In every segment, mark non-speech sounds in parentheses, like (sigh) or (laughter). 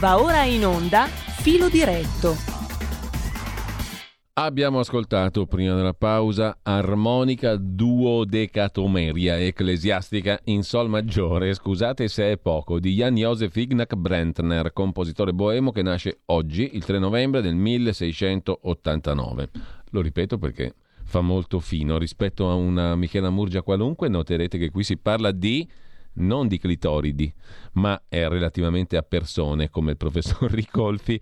Va ora in onda Filo diretto. Abbiamo ascoltato prima della pausa Armonica duodecatomeria ecclesiastica in sol maggiore, scusate se è poco, di Jan Josef Ignaz Brentner, compositore boemo che nasce oggi, il 3 novembre del 1689. Lo ripeto perché fa molto fino rispetto a una Michela Murgia qualunque, noterete che qui si parla di non di clitoridi, ma è relativamente a persone come il professor (laughs) Ricolfi.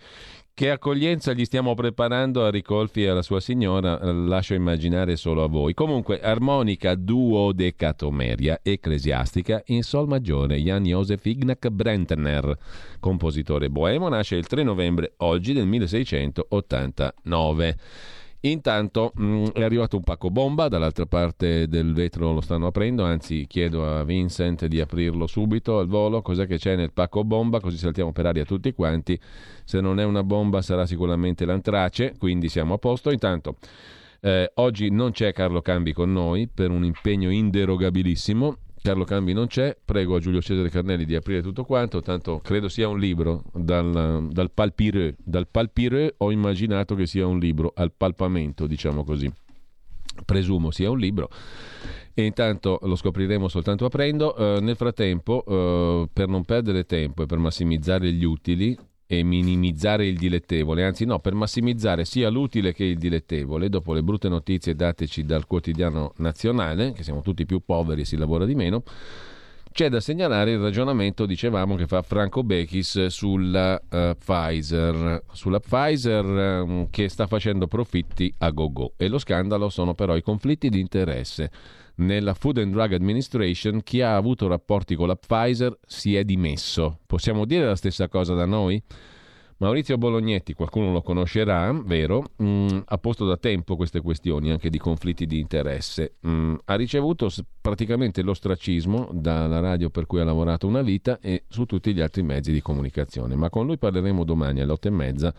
Che accoglienza gli stiamo preparando a Ricolfi e alla sua signora, lascio immaginare solo a voi. Comunque, armonica duodecatomeria ecclesiastica in sol maggiore, Jan Josef Ignaz Brentner, compositore boemo, nasce il 3 novembre oggi del 1689. Intanto mh, mm, è arrivato un pacco bomba, dall'altra parte del vetro lo stanno aprendo, anzi chiedo a Vincent di aprirlo subito al volo, cos'è che c'è nel pacco bomba, così saltiamo per aria tutti quanti, se non è una bomba sarà sicuramente l'antrace, quindi siamo a posto. Intanto eh, oggi non c'è Carlo Cambi con noi per un impegno inderogabilissimo, Carlo Cambi non c'è, prego a Giulio Cesare Carnelli di aprire tutto quanto, tanto credo sia un libro dal, dal palpireux. Dal palpireux ho immaginato che sia un libro al palpamento, diciamo così. Presumo sia un libro e intanto lo scopriremo soltanto aprendo. Uh, nel frattempo, uh, per non perdere tempo e per massimizzare gli utili, e minimizzare il dilettevole, anzi no, per massimizzare sia l'utile che il dilettevole, dopo le brutte notizie dateci dal quotidiano nazionale, che siamo tutti più poveri e si lavora di meno, c'è da segnalare il ragionamento, dicevamo, che fa Franco Bechis sulla uh, Pfizer, sulla Pfizer um, che sta facendo profitti a go-go. E lo scandalo sono però i conflitti di interesse nella Food and Drug Administration chi ha avuto rapporti con la Pfizer si è dimesso. Possiamo dire la stessa cosa da noi? Maurizio Bolognetti, qualcuno lo conoscerà, vero? Mm, ha posto da tempo queste questioni anche di conflitti di interesse. Mm, ha ricevuto praticamente l'ostracismo dalla radio per cui ha lavorato una vita e su tutti gli altri mezzi di comunicazione. Ma con lui parleremo domani alle otto e mezza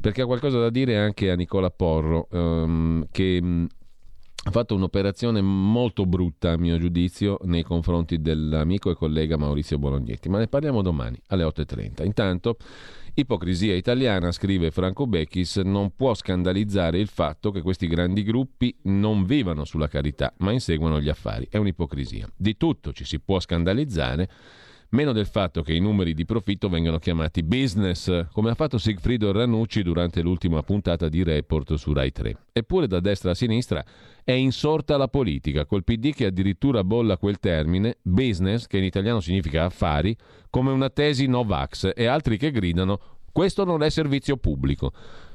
perché ha qualcosa da dire anche a Nicola Porro, um, che mm, ha fatto un'operazione molto brutta a mio giudizio nei confronti dell'amico e collega Maurizio Bolognetti, ma ne parliamo domani alle 8.30. Intanto, ipocrisia italiana, scrive Franco Becchis, non può scandalizzare il fatto che questi grandi gruppi non vivano sulla carità, ma inseguono gli affari. È un'ipocrisia. Di tutto ci si può scandalizzare meno del fatto che i numeri di profitto vengano chiamati business, come ha fatto Sigfrido Ranucci durante l'ultima puntata di Report su Rai 3. Eppure da destra a sinistra è insorta la politica, col PD che addirittura bolla quel termine, business, che in italiano significa affari, come una tesi Novax, e altri che gridano questo non è servizio pubblico.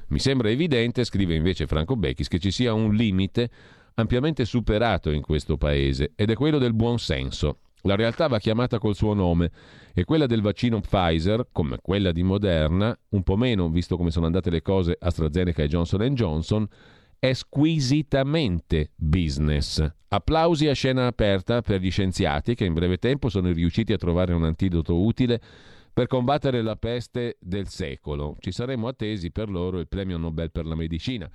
Mi sembra evidente, scrive invece Franco Becchis, che ci sia un limite ampiamente superato in questo paese ed è quello del buon senso. La realtà va chiamata col suo nome e quella del vaccino Pfizer, come quella di Moderna, un po' meno visto come sono andate le cose AstraZeneca e Johnson Johnson, è squisitamente business. Applausi a scena aperta per gli scienziati che in breve tempo sono riusciti a trovare un antidoto utile per combattere la peste del secolo. Ci saremmo attesi per loro il premio Nobel per la medicina.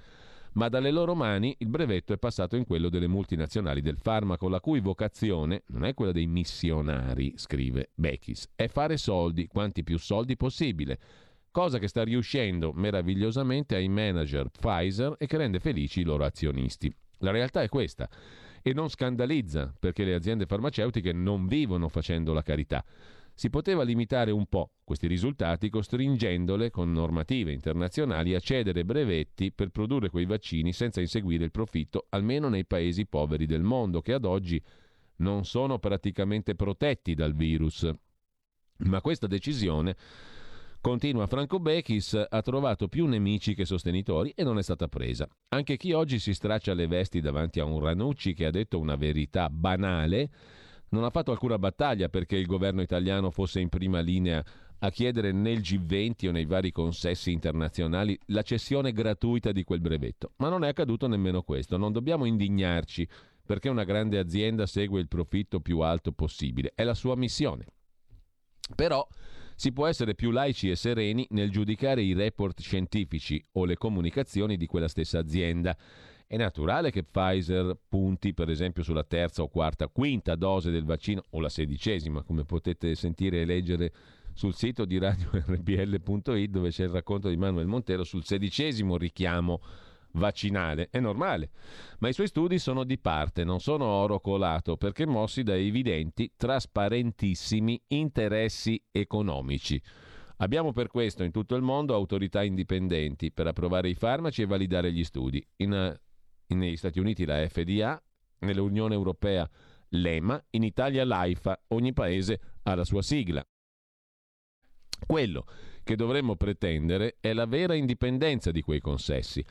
Ma dalle loro mani il brevetto è passato in quello delle multinazionali del farmaco, la cui vocazione non è quella dei missionari, scrive Bechis, è fare soldi, quanti più soldi possibile cosa che sta riuscendo meravigliosamente ai manager Pfizer e che rende felici i loro azionisti. La realtà è questa e non scandalizza perché le aziende farmaceutiche non vivono facendo la carità. Si poteva limitare un po' questi risultati costringendole con normative internazionali a cedere brevetti per produrre quei vaccini senza inseguire il profitto, almeno nei paesi poveri del mondo, che ad oggi non sono praticamente protetti dal virus. Ma questa decisione Continua Franco Bechis, ha trovato più nemici che sostenitori e non è stata presa. Anche chi oggi si straccia le vesti davanti a un Ranucci che ha detto una verità banale, non ha fatto alcuna battaglia perché il governo italiano fosse in prima linea a chiedere nel G20 o nei vari consessi internazionali la cessione gratuita di quel brevetto. Ma non è accaduto nemmeno questo. Non dobbiamo indignarci perché una grande azienda segue il profitto più alto possibile. È la sua missione. Però si può essere più laici e sereni nel giudicare i report scientifici o le comunicazioni di quella stessa azienda. È naturale che Pfizer punti per esempio sulla terza o quarta, quinta dose del vaccino o la sedicesima, come potete sentire e leggere sul sito di radio (laughs) rpl.it dove c'è il racconto di Manuel Montero sul sedicesimo richiamo vaccinale. È normale, ma i suoi studi sono di parte, non sono oro colato, perché mossi da evidenti, trasparentissimi interessi economici. Abbiamo per questo in tutto il mondo autorità indipendenti per approvare i farmaci e validare gli studi. In, in, negli Stati Uniti la FDA, nell'Unione Europea l'EMA, in Italia l'AIFA, ogni paese ha la sua sigla. Quello che dovremmo pretendere è la vera indipendenza di quei consessi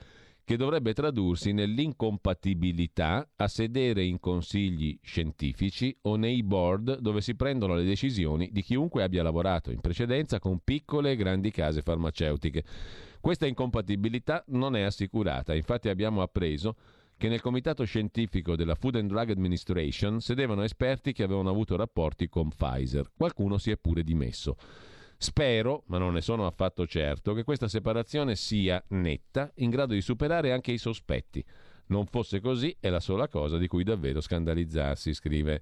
che dovrebbe tradursi nell'incompatibilità a sedere in consigli scientifici o nei board dove si prendono le decisioni di chiunque abbia lavorato in precedenza con piccole e grandi case farmaceutiche. Questa incompatibilità non è assicurata, infatti abbiamo appreso che nel comitato scientifico della Food and Drug Administration sedevano esperti che avevano avuto rapporti con Pfizer. Qualcuno si è pure dimesso. Spero, ma non ne sono affatto certo, che questa separazione sia netta, in grado di superare anche i sospetti. Non fosse così è la sola cosa di cui davvero scandalizzarsi, scrive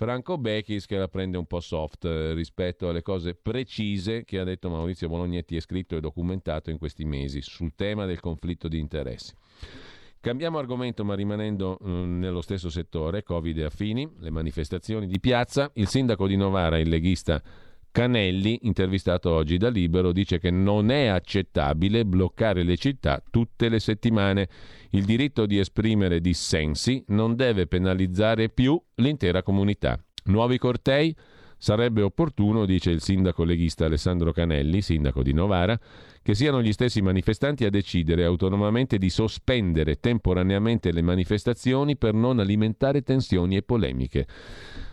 Franco Bechis che la prende un po' soft eh, rispetto alle cose precise che ha detto Maurizio Bolognetti e scritto e documentato in questi mesi sul tema del conflitto di interessi. Cambiamo argomento ma rimanendo mm, nello stesso settore, Covid e affini, le manifestazioni di piazza, il sindaco di Novara, il leghista Canelli, intervistato oggi da Libero, dice che non è accettabile bloccare le città tutte le settimane. Il diritto di esprimere dissensi non deve penalizzare più l'intera comunità. Nuovi cortei? Sarebbe opportuno, dice il sindaco leghista Alessandro Canelli, sindaco di Novara, che siano gli stessi manifestanti a decidere autonomamente di sospendere temporaneamente le manifestazioni per non alimentare tensioni e polemiche.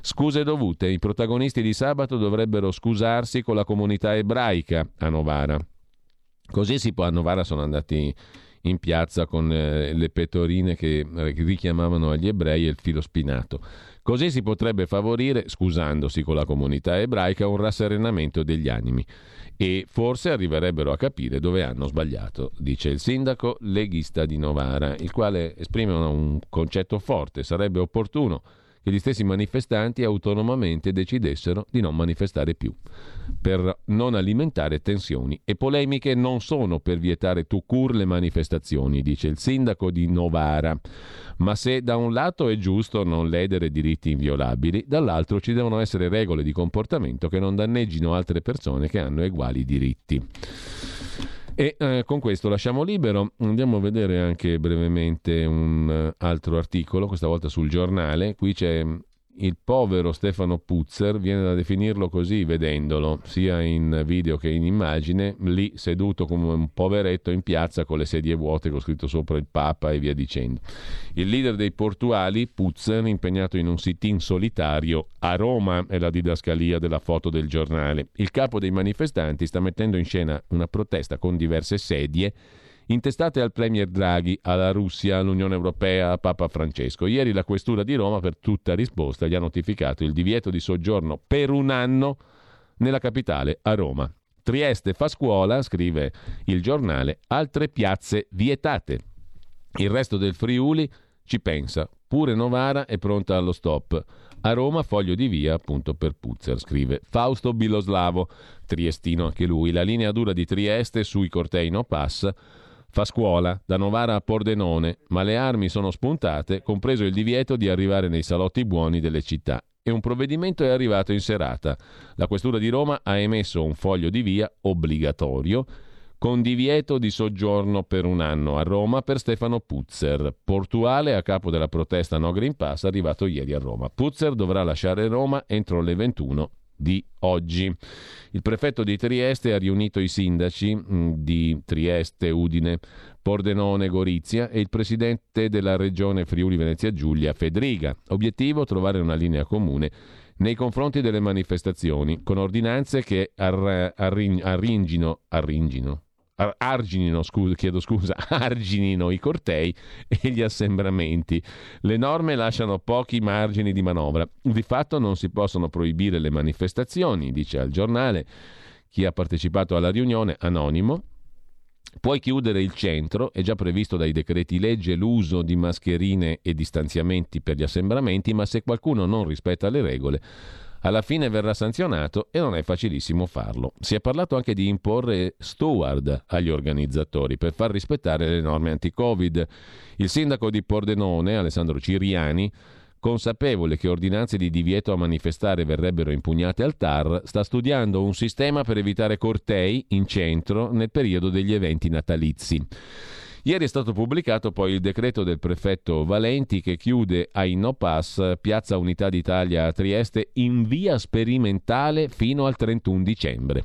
Scuse dovute, i protagonisti di sabato dovrebbero scusarsi con la comunità ebraica a Novara. Così si può, a Novara sono andati in piazza con eh, le pettorine che richiamavano agli ebrei e il filo spinato. Così si potrebbe favorire, scusandosi con la comunità ebraica, un rasserenamento degli animi e forse arriverebbero a capire dove hanno sbagliato, dice il sindaco leghista di Novara, il quale esprime un concetto forte, sarebbe opportuno che gli stessi manifestanti autonomamente decidessero di non manifestare più, per non alimentare tensioni e polemiche non sono per vietare tu cur le manifestazioni, dice il sindaco di Novara. Ma se da un lato è giusto non ledere diritti inviolabili, dall'altro ci devono essere regole di comportamento che non danneggino altre persone che hanno uguali diritti. E eh, con questo lasciamo libero. Andiamo a vedere anche brevemente un uh, altro articolo, questa volta sul giornale. Qui c'è il povero Stefano Puzzer, viene da definirlo così vedendolo, sia in video che in immagine, lì seduto come un poveretto in piazza con le sedie vuote con scritto sopra il Papa e via dicendo. Il leader dei portuali, Puzzer, impegnato in un sit-in solitario a Roma, è la didascalia della foto del giornale. Il capo dei manifestanti sta mettendo in scena una protesta con diverse sedie intestate al Premier Draghi, alla Russia, all'Unione Europea, a Papa Francesco. Ieri la Questura di Roma, per tutta risposta, gli ha notificato il divieto di soggiorno per un anno nella capitale, a Roma. Trieste fa scuola, scrive il giornale, altre piazze vietate. Il resto del Friuli ci pensa. Pure Novara è pronta allo stop. A Roma foglio di via appunto per Puzzer, scrive Fausto Biloslavo, triestino anche lui. La linea dura di Trieste sui cortei no passa Fa scuola da Novara a Pordenone, ma le armi sono spuntate, compreso il divieto di arrivare nei salotti buoni delle città. E un provvedimento è arrivato in serata. La Questura di Roma ha emesso un foglio di via obbligatorio con divieto di soggiorno per un anno a Roma per Stefano Puzzer, portuale a capo della protesta No Green Pass arrivato ieri a Roma. Puzzer dovrà lasciare Roma entro le 21 di oggi. Il prefetto di Trieste ha riunito i sindaci mm, di Trieste, Udine, Pordenone, Gorizia e il presidente della regione Friuli Venezia Giulia, Fedriga. Obiettivo trovare una linea comune nei confronti delle manifestazioni, con ordinanze che ar- arring- arringino, arringino, arginino, scusa, chiedo scusa, (laughs) arginino i cortei e gli assembramenti. Le norme lasciano pochi margini di manovra. Di fatto non si possono proibire le manifestazioni, dice al giornale chi ha partecipato alla riunione anonimo. Puoi chiudere il centro, è già previsto dai decreti legge l'uso di mascherine e distanziamenti per gli assembramenti, ma se qualcuno non rispetta le regole alla fine verrà sanzionato e non è facilissimo farlo. Si è parlato anche di imporre steward agli organizzatori per far rispettare le norme anti-Covid. Il sindaco di Pordenone, Alessandro Ciriani, consapevole che ordinanze di divieto a manifestare verrebbero impugnate al TAR, sta studiando un sistema per evitare cortei in centro nel periodo degli eventi natalizi. Ieri è stato pubblicato poi il decreto del prefetto Valenti che chiude ai no pass Piazza Unità d'Italia a Trieste in via sperimentale fino al 31 dicembre.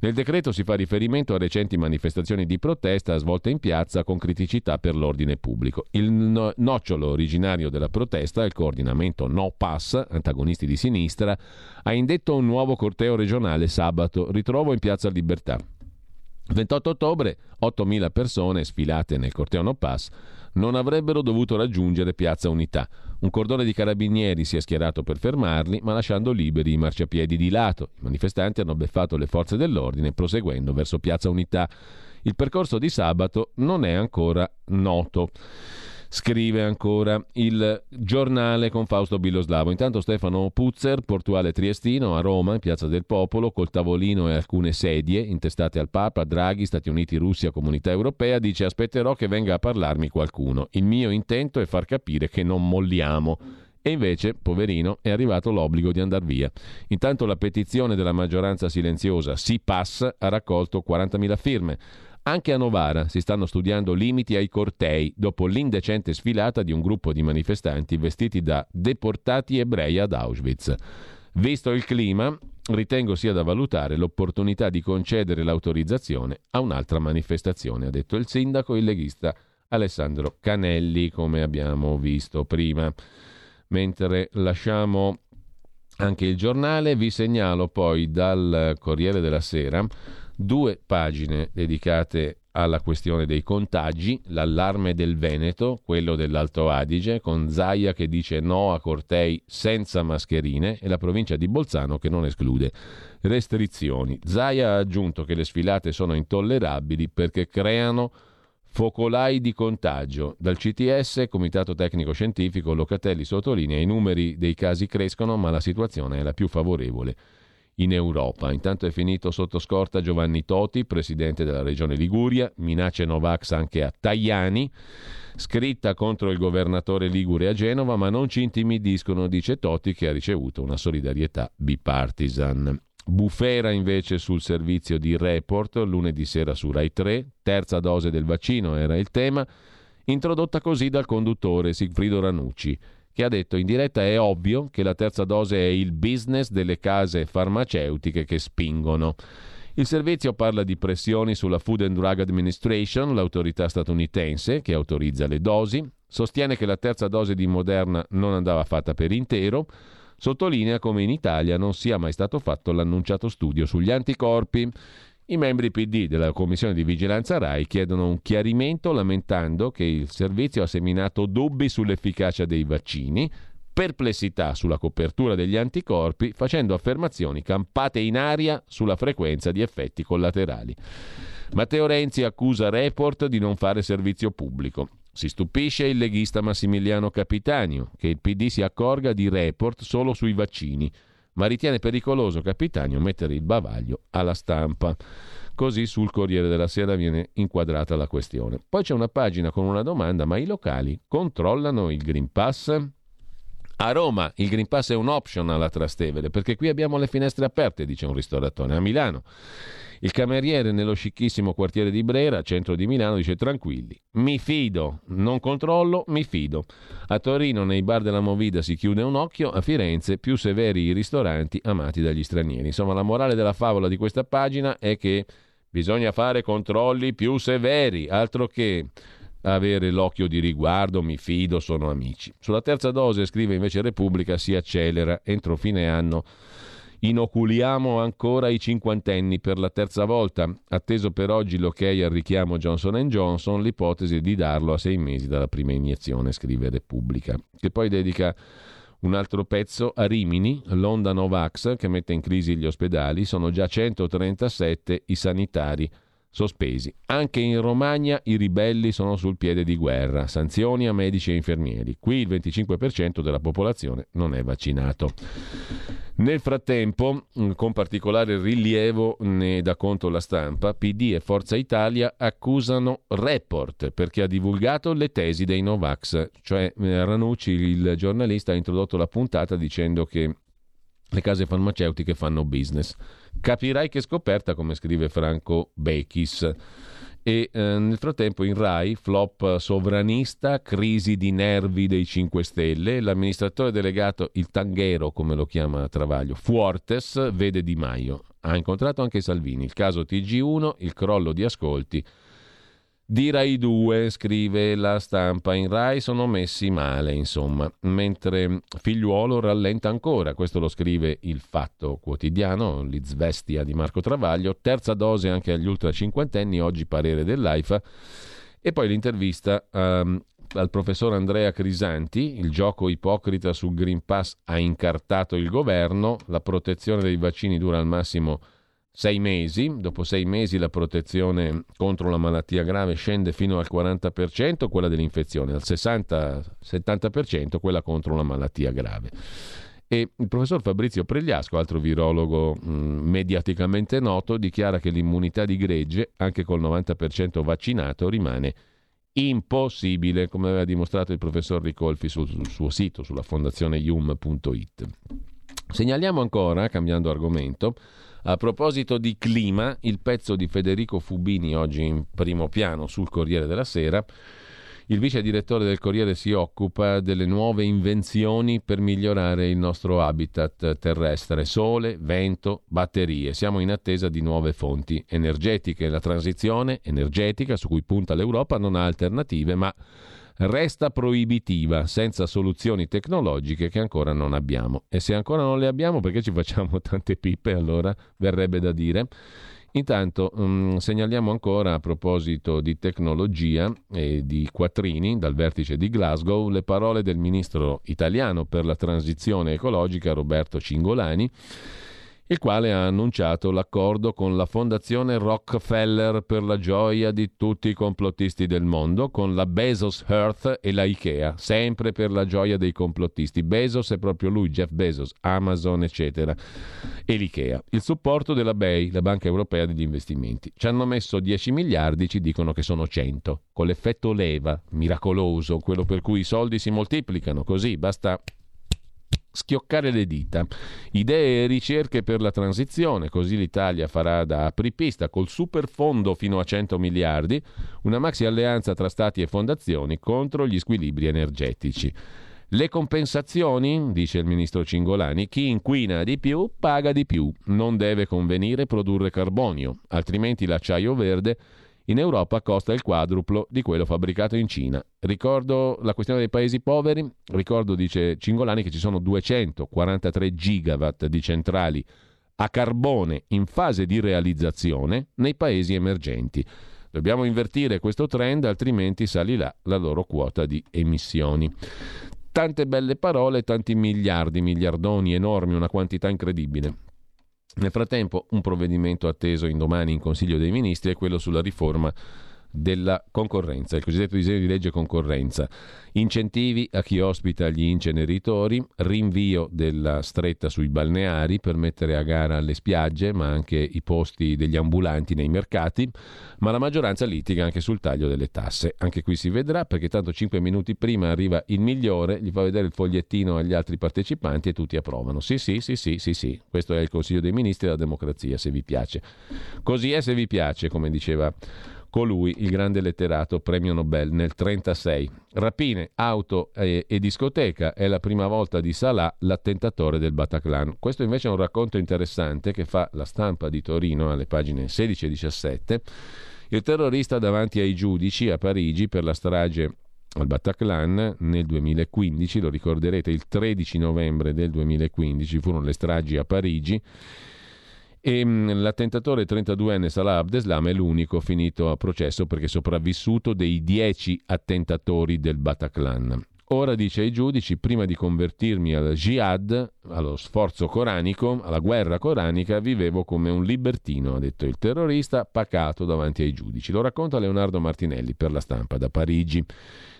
Nel decreto si fa riferimento a recenti manifestazioni di protesta svolte in piazza con criticità per l'ordine pubblico. Il no- nocciolo originario della protesta, il coordinamento No Pass, antagonisti di sinistra, ha indetto un nuovo corteo regionale sabato, ritrovo in piazza Libertà. 28 ottobre 8.000 persone sfilate nel corteo No Pass non avrebbero dovuto raggiungere Piazza Unità. Un cordone di carabinieri si è schierato per fermarli, ma lasciando liberi i marciapiedi di lato. I manifestanti hanno beffato le forze dell'ordine proseguendo verso Piazza Unità. Il percorso di sabato non è ancora noto. Scrive ancora il giornale con Fausto Biloslavo. Intanto Stefano Puzzer, portuale triestino, a Roma, in Piazza del Popolo, col tavolino e alcune sedie intestate al Papa, Draghi, Stati Uniti, Russia, Comunità Europea, dice aspetterò che venga a parlarmi qualcuno. Il mio intento è far capire che non molliamo. E invece, poverino, è arrivato l'obbligo di andare via. Intanto la petizione della maggioranza silenziosa Si Pass ha raccolto 40.000 firme. Anche a Novara si stanno studiando limiti ai cortei dopo l'indecente sfilata di un gruppo di manifestanti vestiti da deportati ebrei ad Auschwitz. Visto il clima, ritengo sia da valutare l'opportunità di concedere l'autorizzazione a un'altra manifestazione, ha detto il sindaco, il leghista Alessandro Canelli, come abbiamo visto prima. Mentre lasciamo anche il giornale, vi segnalo poi dal Corriere della Sera due pagine dedicate alla questione dei contagi, l'allarme del Veneto, quello dell'Alto Adige, con Zaia che dice no a cortei senza mascherine e la provincia di Bolzano che non esclude restrizioni. Zaia ha aggiunto che le sfilate sono intollerabili perché creano focolai di contagio. Dal CTS, Comitato Tecnico Scientifico, Locatelli sottolinea i numeri dei casi crescono ma la situazione è la più favorevole in Europa. Intanto è finito sotto scorta Giovanni Toti, presidente della regione Liguria, minacce Novax anche a Tajani, scritta contro il governatore Ligure a Genova, ma non ci intimidiscono, dice Toti che ha ricevuto una solidarietà bipartisan. Bufera invece sul servizio di report lunedì sera su Rai 3, terza dose del vaccino era il tema, introdotta così dal conduttore Sigfrido Ranucci che ha detto in diretta è ovvio che la terza dose è il business delle case farmaceutiche che spingono. Il servizio parla di pressioni sulla Food and Drug Administration, l'autorità statunitense che autorizza le dosi, sostiene che la terza dose di Moderna non andava fatta per intero, sottolinea come in Italia non sia mai stato fatto l'annunciato studio sugli anticorpi. I membri PD della Commissione di Vigilanza RAI chiedono un chiarimento lamentando che il servizio ha seminato dubbi sull'efficacia dei vaccini, perplessità sulla copertura degli anticorpi, facendo affermazioni campate in aria sulla frequenza di effetti collaterali. Matteo Renzi accusa Report di non fare servizio pubblico. Si stupisce il leghista Massimiliano Capitanio che il PD si accorga di Report solo sui vaccini ma ritiene pericoloso Capitanio mettere il bavaglio alla stampa. Così sul Corriere della Sera viene inquadrata la questione. Poi c'è una pagina con una domanda, ma i locali controllano il Green Pass? A Roma il Green Pass è un option alla Trastevere, perché qui abbiamo le finestre aperte, dice un ristoratore. A Milano il cameriere nello scicchissimo quartiere di Brera, centro di Milano, dice tranquilli, mi fido, non controllo, mi fido. A Torino nei bar della Movida si chiude un occhio, a Firenze più severi i ristoranti amati dagli stranieri. Insomma, la morale della favola di questa pagina è che bisogna fare controlli più severi, altro che avere l'occhio di riguardo, mi fido, sono amici. Sulla terza dose, scrive invece Repubblica, si accelera entro fine anno Inoculiamo ancora i cinquantenni per la terza volta. Atteso per oggi l'ok al richiamo Johnson Johnson, l'ipotesi di darlo a sei mesi dalla prima iniezione, scrive Repubblica, che poi dedica un altro pezzo a Rimini, l'onda Novax che mette in crisi gli ospedali, sono già 137 i sanitari sospesi. Anche in Romagna i ribelli sono sul piede di guerra, sanzioni a medici e infermieri. Qui il 25% della popolazione non è vaccinato. Nel frattempo, mm, con particolare rilievo ne dà conto la stampa, PD e Forza Italia accusano Report perché ha divulgato le tesi dei Novax, cioè eh, Ranucci, il giornalista, ha introdotto la puntata dicendo che le case farmaceutiche fanno business. Capirai che scoperta, come scrive Franco Bechis. E eh, nel frattempo in Rai, flop sovranista, crisi di nervi dei 5 Stelle, l'amministratore delegato, il tanghero come lo chiama Travaglio, Fuortes, vede Di Maio. Ha incontrato anche Salvini. Il caso TG1, il crollo di ascolti di Rai 2, scrive la stampa, in Rai sono messi male, insomma, mentre figliuolo rallenta ancora, questo lo scrive il Fatto Quotidiano, l'Izvestia di Marco Travaglio, terza dose anche agli ultra cinquantenni, oggi parere dell'AIFA, e poi l'intervista um, al professor Andrea Crisanti, il gioco ipocrita sul Green Pass ha incartato il governo, la protezione dei vaccini dura al massimo sei mesi, dopo sei mesi la protezione contro la malattia grave scende fino al 40%, quella dell'infezione, al 60-70% quella contro la malattia grave. E il professor Fabrizio Pregliasco, altro virologo mh, mediaticamente noto, dichiara che l'immunità di gregge, anche col 90% vaccinato, rimane impossibile, come aveva dimostrato il professor Ricolfi sul, sul suo sito, sulla fondazione yum.it. Segnaliamo ancora, cambiando argomento, a proposito di clima, il pezzo di Federico Fubini oggi in primo piano sul Corriere della Sera. Il vice direttore del Corriere si occupa delle nuove invenzioni per migliorare il nostro habitat terrestre, sole, vento, batterie. Siamo in attesa di nuove fonti energetiche. La transizione energetica su cui punta l'Europa non ha alternative, ma resta proibitiva, senza soluzioni tecnologiche che ancora non abbiamo. E se ancora non le abbiamo, perché ci facciamo (laughs) tante pippe allora? Verrebbe da dire. Intanto um, segnaliamo ancora a proposito di tecnologia e di quattrini dal vertice di Glasgow le parole del ministro italiano per la transizione ecologica Roberto Cingolani il quale ha annunciato l'accordo con la Fondazione Rockefeller per la gioia di tutti i complottisti del mondo, con la Bezos Earth e la IKEA, sempre per la gioia dei complottisti. Bezos è proprio lui, Jeff Bezos, Amazon, eccetera, e l'IKEA. Il supporto della BEI, la Banca Europea degli Investimenti. Ci hanno messo 10 miliardi, ci dicono che sono 100, con l'effetto leva, miracoloso, quello per cui i soldi si moltiplicano, così basta schioccare le dita. Idee e ricerche per la transizione, così l'Italia farà da apripista col superfondo fino a 100 miliardi, una maxi alleanza tra stati e fondazioni contro gli squilibri energetici. Le compensazioni, dice il ministro Cingolani, chi inquina di più paga di più, non deve convenire produrre carbonio, altrimenti l'acciaio verde in Europa costa il quadruplo di quello fabbricato in Cina. Ricordo la questione dei paesi poveri, ricordo, dice Cingolani, che ci sono 243 gigawatt di centrali a carbone in fase di realizzazione nei paesi emergenti. Dobbiamo invertire questo trend, altrimenti salirà la loro quota di emissioni. Tante belle parole, tanti miliardi, miliardoni enormi, una quantità incredibile. Nel frattempo, un provvedimento atteso in domani in Consiglio dei Ministri è quello sulla riforma della concorrenza, il cosiddetto disegno di legge concorrenza. Incentivi a chi ospita gli inceneritori, rinvio della stretta sui balneari per mettere a gara le spiagge, ma anche i posti degli ambulanti nei mercati, ma la maggioranza litiga anche sul taglio delle tasse. Anche qui si vedrà perché tanto cinque minuti prima arriva il migliore, gli fa vedere il fogliettino agli altri partecipanti e tutti approvano. Sì, sì, sì, sì, sì, sì. Questo è il Consiglio dei Ministri della democrazia, se vi piace. Così è se vi piace, come diceva colui, il grande letterato premio Nobel nel 1936. Rapine, auto e, e, discoteca è la prima volta di Salah, l'attentatore del Bataclan. Questo invece è un racconto interessante che fa la stampa di Torino alle pagine 16 e 17. Il terrorista davanti ai giudici a Parigi per la strage al Bataclan nel 2015, lo ricorderete il 13 novembre del 2015 furono le stragi a Parigi e mm, l'attentatore 32enne Salah Abdeslam è l'unico finito a processo perché sopravvissuto dei 10 attentatori del Bataclan. Ora dice ai giudici, prima di convertirmi al jihad, allo sforzo coranico, alla guerra coranica, vivevo come un libertino, ha detto il terrorista, pacato davanti ai giudici. Lo racconta Leonardo Martinelli per la stampa da Parigi.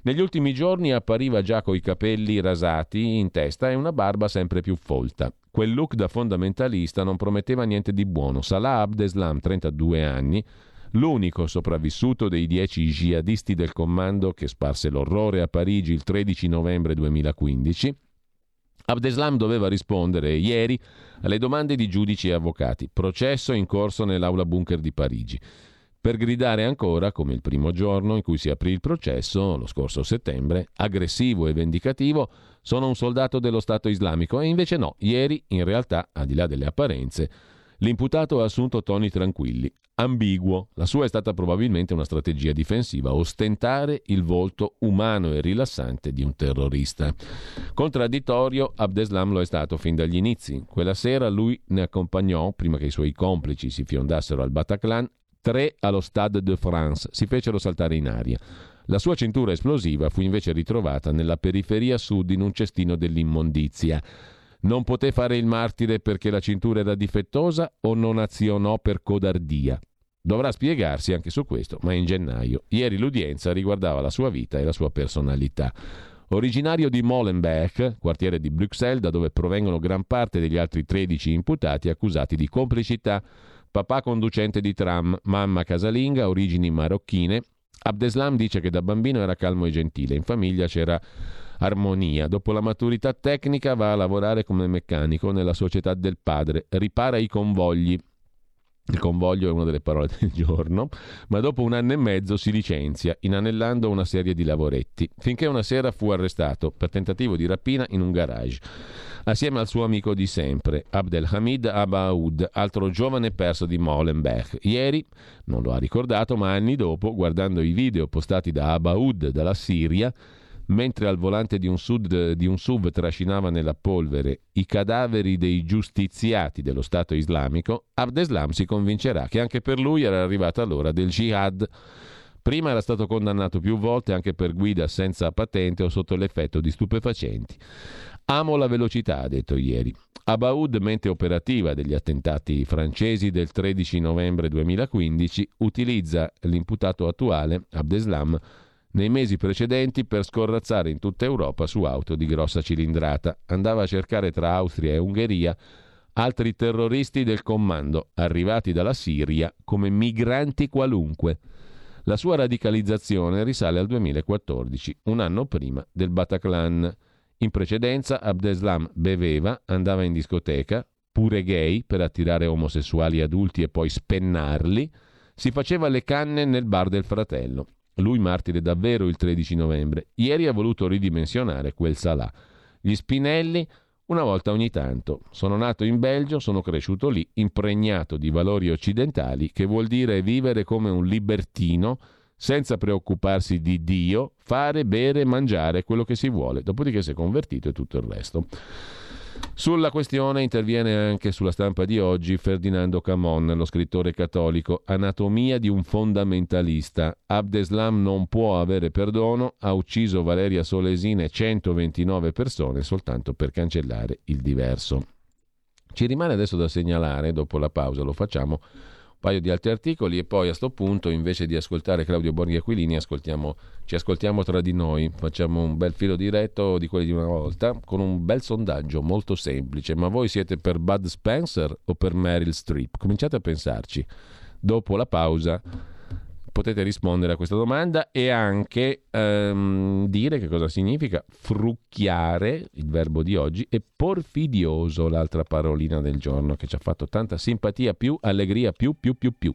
Negli ultimi giorni appariva già coi capelli rasati in testa e una barba sempre più folta. Quel look da fondamentalista non prometteva niente di buono. Salah Abdeslam, 32 anni, l'unico sopravvissuto dei dieci jihadisti del comando che sparse l'orrore a Parigi il 13 novembre 2015, Abdeslam doveva rispondere ieri alle domande di giudici e avvocati, processo in corso nell'aula bunker di Parigi, per gridare ancora, come il primo giorno in cui si aprì il processo, lo scorso settembre, aggressivo e vendicativo, sono un soldato dello Stato islamico e invece no, ieri in realtà, al di là delle apparenze, l'imputato ha assunto toni tranquilli, ambiguo. La sua è stata probabilmente una strategia difensiva, ostentare il volto umano e rilassante di un terrorista. Contraddittorio, Abdeslam lo è stato fin dagli inizi. Quella sera lui ne accompagnò, prima che i suoi complici si fiondassero al Bataclan, tre allo Stade de France, si fecero saltare in aria. La sua cintura esplosiva fu invece ritrovata nella periferia sud in un cestino dell'immondizia. Non poté fare il martire perché la cintura era difettosa o non azionò per codardia? Dovrà spiegarsi anche su questo, ma in gennaio. Ieri l'udienza riguardava la sua vita e la sua personalità. Originario di Molenbeek, quartiere di Bruxelles, da dove provengono gran parte degli altri 13 imputati accusati di complicità, papà conducente di tram, mamma casalinga, origini marocchine. Abdeslam dice che da bambino era calmo e gentile, in famiglia c'era armonia. Dopo la maturità tecnica va a lavorare come meccanico nella società del padre, ripara i convogli il convoglio è una delle parole (laughs) del giorno, ma dopo un anno e mezzo si licenzia, inanellando una serie di lavoretti, finché una sera fu arrestato per tentativo di rapina in un garage, assieme al suo amico di sempre, Abdelhamid Abaoud, altro giovane perso di Molenbeek. Ieri, non lo ha ricordato, ma anni dopo, guardando i video postati da Abaoud dalla Siria, mentre al volante di un, sud, di un SUV trascinava nella polvere i cadaveri dei giustiziati dello Stato islamico, Abdeslam si convincerà che anche per lui era arrivata l'ora del jihad. Prima era stato condannato più volte anche per guida senza patente o sotto l'effetto di stupefacenti. Amo la velocità, ha detto ieri. Abaoud, mente operativa degli attentati francesi del 13 novembre 2015, utilizza l'imputato attuale, Abdeslam, nei mesi precedenti per scorrazzare in tutta Europa su auto di grossa cilindrata. Andava a cercare tra Austria e Ungheria altri terroristi del comando, arrivati dalla Siria come migranti qualunque. La sua radicalizzazione risale al 2014, un anno prima del Bataclan. In precedenza Abdeslam beveva, andava in discoteca, pure gay per attirare omosessuali adulti e poi spennarli, si faceva le canne nel bar del fratello. Lui martire davvero il 13 novembre. Ieri ha voluto ridimensionare quel Salah. Gli Spinelli una volta ogni tanto. Sono nato in Belgio, sono cresciuto lì, impregnato di valori occidentali, che vuol dire vivere come un libertino, senza preoccuparsi di Dio, fare, bere, mangiare quello che si vuole. Dopodiché si è convertito e tutto il resto. Sulla questione interviene anche sulla stampa di oggi Ferdinando Camon, lo scrittore cattolico. Anatomia di un fondamentalista. Abdeslam non può avere perdono, ha ucciso Valeria Solesina e 129 persone soltanto per cancellare il diverso. Ci rimane adesso da segnalare, dopo la pausa lo facciamo, paio di altri articoli e poi a questo punto invece di ascoltare Claudio Borghi Aquilini ascoltiamo, ci ascoltiamo tra di noi, facciamo un bel filo diretto di quelli di una volta con un bel sondaggio molto semplice, ma voi siete per Bud Spencer o per Meryl Streep? Cominciate a pensarci. Dopo la pausa potete rispondere a questa domanda e anche um, dire che cosa significa frucchiare, il verbo di oggi, e porfidioso, l'altra parolina del giorno che ci ha fatto tanta simpatia più, allegria più, più, più, più.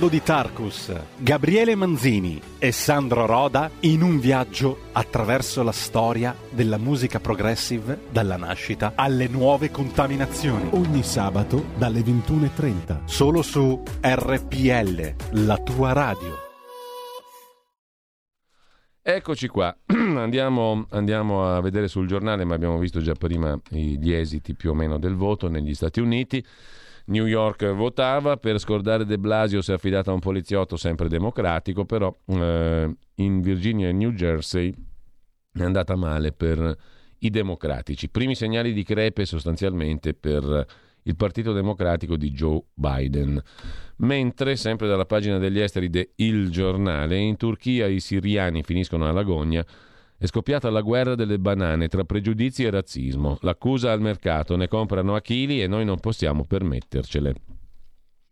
Mondo di Tarkus, Gabriele Manzini e Sandro Roda in un viaggio attraverso la storia della musica progressive dalla nascita alle nuove contaminazioni. Ogni sabato dalle 21.30. Solo su RPL, la tua radio. Eccoci qua, (clears throat) andiamo, andiamo, a vedere sul giornale, ma abbiamo visto già prima gli esiti più o meno del voto negli Stati Uniti. New York votava, per scordare De Blasio si è affidato a un poliziotto sempre democratico, però eh, in Virginia e New Jersey è andata male per i democratici. Primi segnali di crepe sostanzialmente per il Partito Democratico di Joe Biden. Mentre, sempre dalla pagina degli esteri de Il Giornale, in Turchia i siriani finiscono alla gogna è scoppiata la guerra delle banane tra pregiudizi e razzismo. L'accusa al mercato, ne comprano a chili e noi non possiamo permettercele.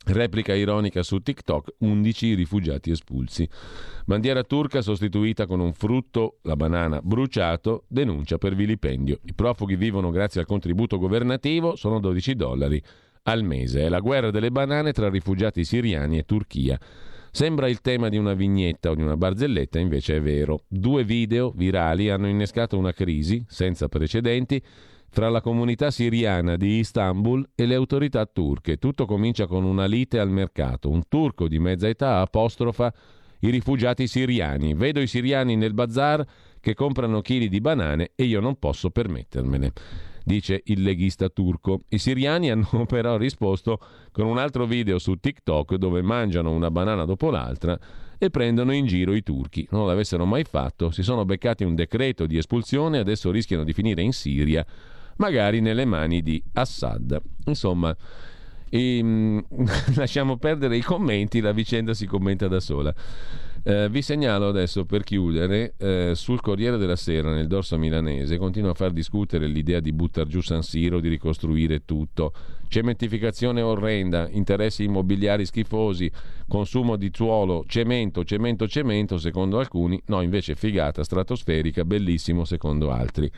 Replica ironica su TikTok, 11 rifugiati espulsi. Bandiera turca sostituita con un frutto, la banana, bruciato, denuncia per vilipendio. I profughi vivono grazie al contributo governativo, sono 12 dollari al mese. È la guerra delle banane tra rifugiati siriani e Turchia. Sembra il tema di una vignetta o di una barzelletta, invece è vero. Due video virali hanno innescato una crisi senza precedenti fra la comunità siriana di Istanbul e le autorità turche. Tutto comincia con una lite al mercato. Un turco di mezza età apostrofa i rifugiati siriani. Vedo i siriani nel bazar che comprano chili di banane e io non posso permettermene dice il leghista turco. I siriani (laughs) hanno però risposto con un altro video su TikTok dove mangiano una banana dopo l'altra e prendono in giro i turchi. Non l'avessero mai fatto, si sono beccati un decreto di espulsione e adesso rischiano di finire in Siria, magari nelle mani di Assad. Insomma, e, mm, (laughs) lasciamo perdere i commenti, la vicenda si commenta da sola. Eh, vi segnalo adesso per chiudere eh, sul Corriere della Sera nel dorso milanese continua a far discutere l'idea di buttare giù San Siro, di ricostruire tutto. Cementificazione orrenda, interessi immobiliari schifosi, consumo di suolo, cemento, cemento, cemento secondo alcuni, no invece figata stratosferica, bellissimo secondo altri.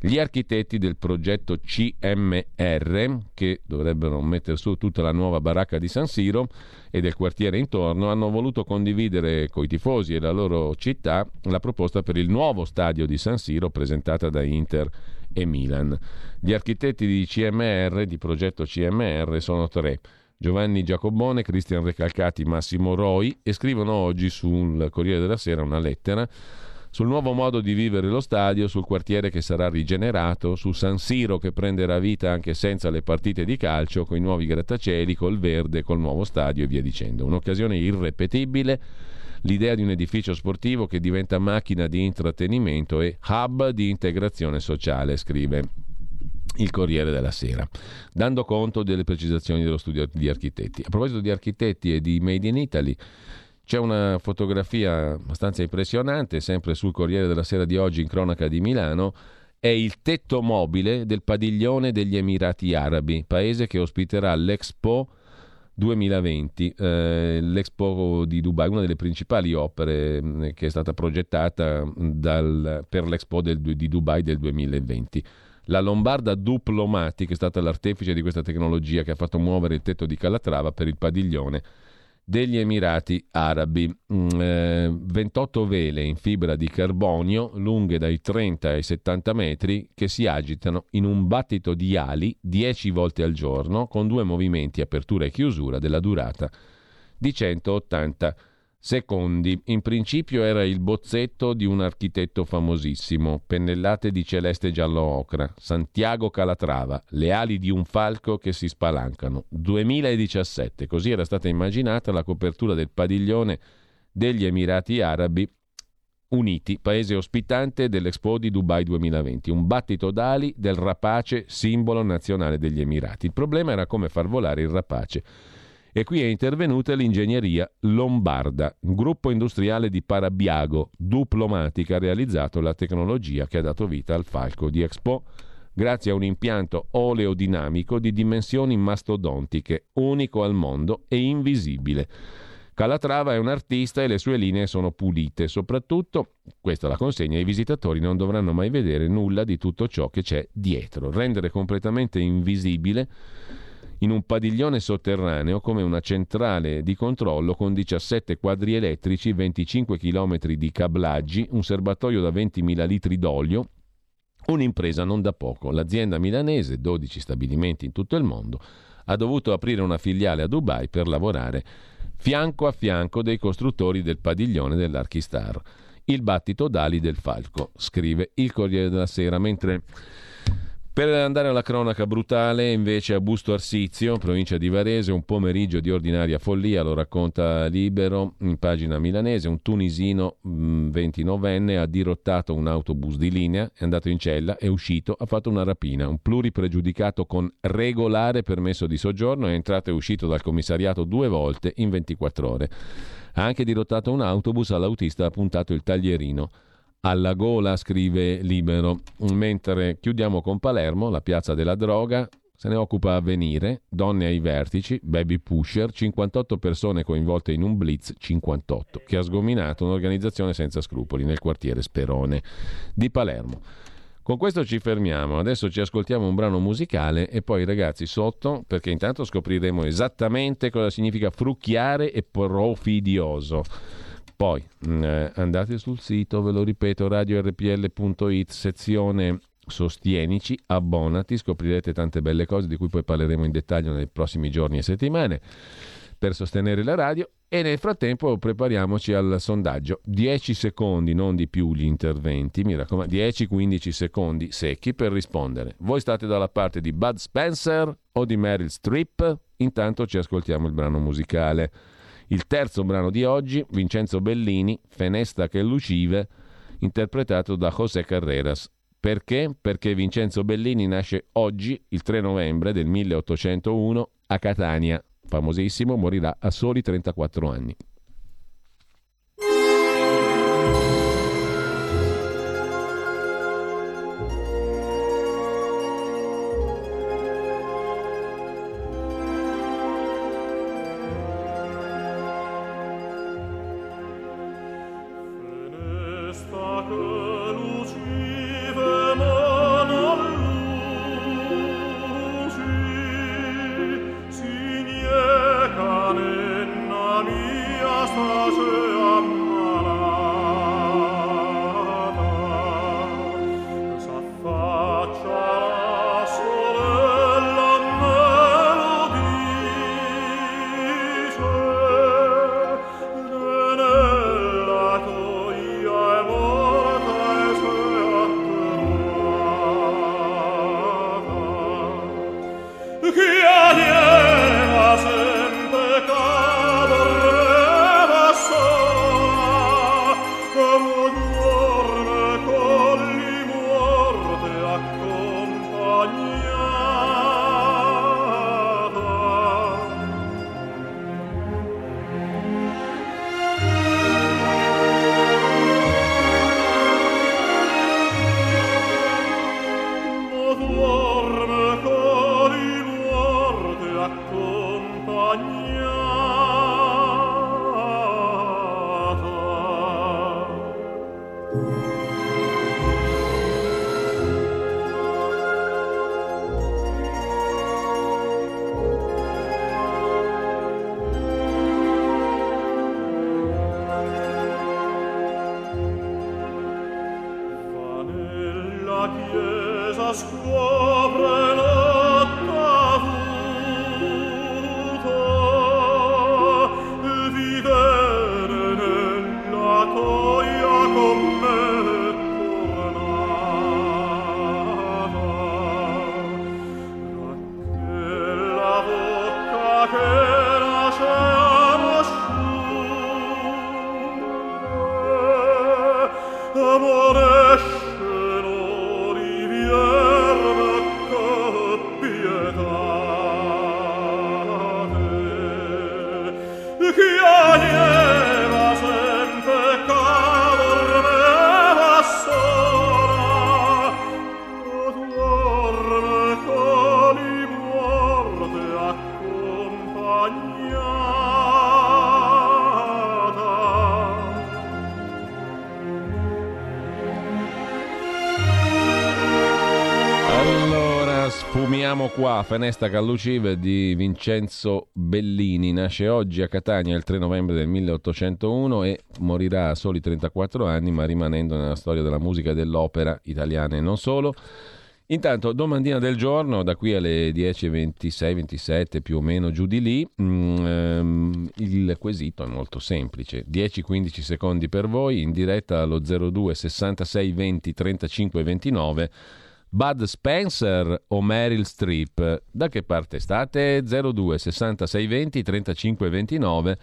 Gli architetti del progetto CMR, che dovrebbero mettere su tutta la nuova baracca di San Siro e del quartiere intorno, hanno voluto condividere coi tifosi e la loro città la proposta per il nuovo stadio di San Siro presentata da Inter e Milan. Gli architetti di CMR, di progetto CMR, sono tre. Giovanni Giacobone, Cristian Recalcati, Massimo Roi e scrivono oggi sul Corriere della Sera una lettera sul nuovo modo di vivere lo stadio, sul quartiere che sarà rigenerato, su San Siro che prenderà vita anche senza le partite di calcio, con i nuovi grattacieli, col verde, col nuovo stadio e via dicendo. Un'occasione irrepetibile, l'idea di un edificio sportivo che diventa macchina di intrattenimento e hub di integrazione sociale, scrive il Corriere della Sera, dando conto delle precisazioni dello studio di architetti. A proposito di architetti e di Made in Italy, c'è una fotografia abbastanza impressionante, sempre sul Corriere della Sera di oggi in cronaca di Milano. È il tetto mobile del padiglione degli Emirati Arabi, paese che ospiterà l'Expo 2020, eh, l'Expo di Dubai, una delle principali opere mm, che è stata progettata dal, per l'Expo del, di Dubai del 2020. La Lombarda Duplomatic è stata l'artefice di questa tecnologia che ha fatto muovere il tetto di Calatrava per il padiglione degli Emirati Arabi. Mm, eh, 28 vele in fibra di carbonio lunghe dai 30 ai 70 metri che si agitano in un battito di ali 10 volte al giorno con due movimenti apertura e chiusura della durata di 180 secondi. In principio era il bozzetto di un architetto famosissimo, pennellate di celeste giallo ocra, Santiago Calatrava, le ali di un falco che si spalancano. 2017, così era stata immaginata la copertura del padiglione degli Emirati Arabi Uniti, paese ospitante dell'Expo di Dubai 2020, un battito d'ali del rapace, simbolo nazionale degli Emirati. Il problema era come far volare il rapace e qui è intervenuta l'ingegneria lombarda, gruppo industriale di Parabiago, Duplomatica, ha realizzato la tecnologia che ha dato vita al falco di Expo grazie a un impianto oleodinamico di dimensioni mastodontiche, unico al mondo e invisibile. Calatrava è un artista e le sue linee sono pulite. Soprattutto, questa la consegna, i visitatori non dovranno mai vedere nulla di tutto ciò che c'è dietro. Rendere completamente invisibile in un padiglione sotterraneo come una centrale di controllo con 17 quadri elettrici, 25 km di cablaggi, un serbatoio da 20.000 litri d'olio, un'impresa non da poco. L'azienda milanese, 12 stabilimenti in tutto il mondo, ha dovuto aprire una filiale a Dubai per lavorare fianco a fianco dei costruttori del padiglione dell'Archistar. Il battito d'ali del falco, scrive il Corriere della Sera, mentre per andare alla cronaca brutale, invece, a Busto Arsizio, provincia di Varese, un pomeriggio di ordinaria follia, lo racconta Libero in pagina milanese. Un tunisino 29enne mm, ha dirottato un autobus di linea, è andato in cella, è uscito, ha fatto una rapina. Un pluripregiudicato con regolare permesso di soggiorno è entrato e uscito dal commissariato due volte in 24 ore. Ha anche dirottato un autobus, all'autista ha puntato il taglierino alla gola, scrive Libero. Mentre chiudiamo con Palermo, la piazza della droga, se ne occupa a venire, donne ai vertici, baby pusher, 58 persone coinvolte in un blitz, 58, che ha sgominato un'organizzazione senza scrupoli nel quartiere Sperone di Palermo. Con questo ci fermiamo, adesso ci ascoltiamo un brano musicale e poi ragazzi sotto, perché intanto scopriremo esattamente cosa significa frucchiare e profidioso. Poi mm, eh, andate sul sito, ve lo ripeto, radiorpl.it, sezione Sostienici, abbonati, scoprirete tante belle cose di cui poi parleremo in dettaglio nei prossimi giorni e settimane per sostenere la radio e nel frattempo prepariamoci al sondaggio. 10 secondi, non di più gli interventi, mi raccomando, 10-15 secondi secchi per rispondere. Voi state dalla parte di Bud Spencer o di Meryl Streep? Intanto ci ascoltiamo il brano musicale. Il terzo brano di oggi, Vincenzo Bellini, Fenesta che lucive, interpretato da José Carreras. Perché? Perché Vincenzo Bellini nasce oggi, il 3 novembre del 1801, a Catania. Famosissimo, morirà a soli 34 anni. Qua, Fenesta Callucive di Vincenzo Bellini. Nasce oggi a Catania il 3 novembre del 1801 e morirà a soli 34 anni, ma rimanendo nella storia della musica e dell'opera italiana e non solo. Intanto, domandina del giorno, da qui alle 10.26, 27 più o meno giù di lì, ehm, il quesito è molto semplice, 10-15 secondi per voi, in diretta allo 02 66 20 35 29, Bud Spencer o Meryl Streep? Da che parte state? 02 66 20 35 29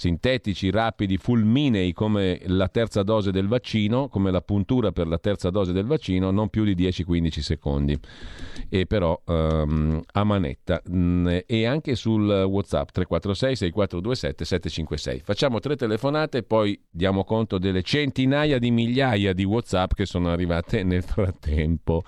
sintetici, rapidi, fulminei come la terza dose del vaccino, come la puntura per la terza dose del vaccino, non più di 10-15 secondi. E però um, a manetta. Mm, e anche sul WhatsApp 346 6427 756. Facciamo tre telefonate e poi diamo conto delle centinaia di migliaia di WhatsApp che sono arrivate nel frattempo.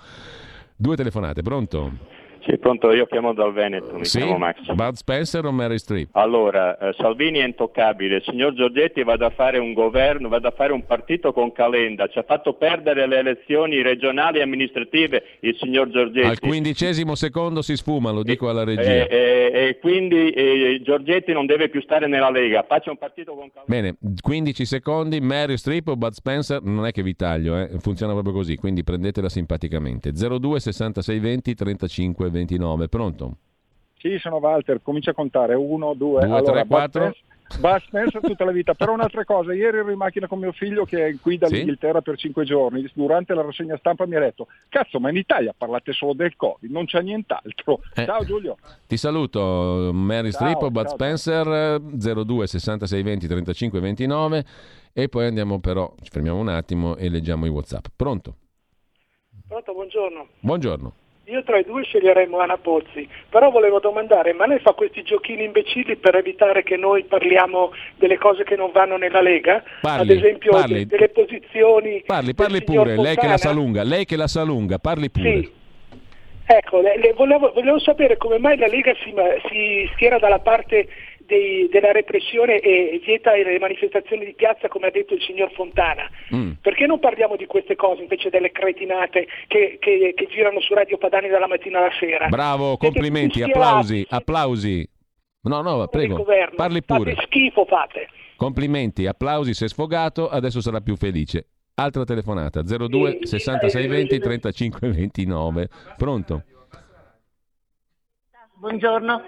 Due telefonate, pronto? Sì, pronto, io chiamo dal Veneto, mi sì? chiamo Max. Bud Spencer o Mary Streep? Allora, eh, Salvini è intoccabile, il signor Giorgetti va a fare un governo, va a fare un partito con Calenda, ci ha fatto perdere le elezioni regionali e amministrative il signor Giorgetti. Al quindicesimo secondo si sfuma, lo dico alla regia. E, e, e quindi e Giorgetti non deve più stare nella Lega, faccia un partito con Calenda. Bene, 15 secondi, Mary Streep o Bud Spencer, non è che vi taglio, eh? funziona proprio così, quindi prendetela simpaticamente. 02 66 20 35 29, pronto? Sì, sono Walter, comincia a contare 1, 2, 2 allora, 3, 4. Bud Spencer tutta la vita, però un'altra cosa, ieri ero in macchina con mio figlio che è qui dall'Inghilterra sì? per 5 giorni, durante la rassegna stampa mi ha detto, cazzo ma in Italia parlate solo del Covid, non c'è nient'altro. Eh, ciao Giulio. Ti saluto, Mary Strip, Bud Spencer, 02 66 20 35 29 e poi andiamo però, ci fermiamo un attimo e leggiamo i Whatsapp. Pronto? Pronto, buongiorno. Buongiorno. Io tra i due sceglierei Moana Pozzi, però volevo domandare, ma lei fa questi giochini imbecilli per evitare che noi parliamo delle cose che non vanno nella Lega? Parli, Ad esempio parli, delle posizioni... Parli, parli pure, lei che la sa lunga, lei che la sa lunga, parli pure. Sì. Ecco, le, le volevo, volevo, sapere come mai la Lega si, si schiera dalla parte dei, della repressione e vieta le manifestazioni di piazza come ha detto il signor Fontana. Mm. Perché non parliamo di queste cose invece delle cretinate che, che, che girano su Radio Padani dalla mattina alla sera? Bravo, complimenti, applausi, applausi. No, no, prego, parli pure. Fate schifo, fate. Complimenti, applausi, sei sfogato, adesso sarà più felice. Altra telefonata, 02 66 20 35 29. Pronto? Buongiorno.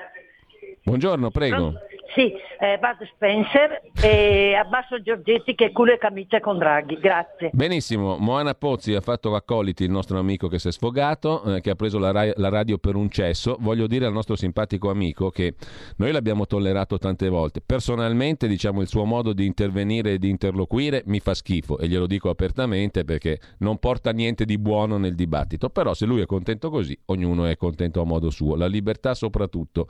Buongiorno, prego. Sì, eh, Bud Spencer e abbasso Giorgetti che culo e camicia con Draghi, grazie. Benissimo, Moana Pozzi ha fatto accoliti il nostro amico che si è sfogato, eh, che ha preso la, ra- la, radio per un cesso. Voglio dire al nostro simpatico amico che noi l'abbiamo tollerato tante volte. Personalmente, diciamo, il suo modo di intervenire e di interloquire mi fa schifo e glielo dico apertamente perché non porta niente di buono nel dibattito. Però se lui è contento così, ognuno è contento a modo suo. La libertà soprattutto.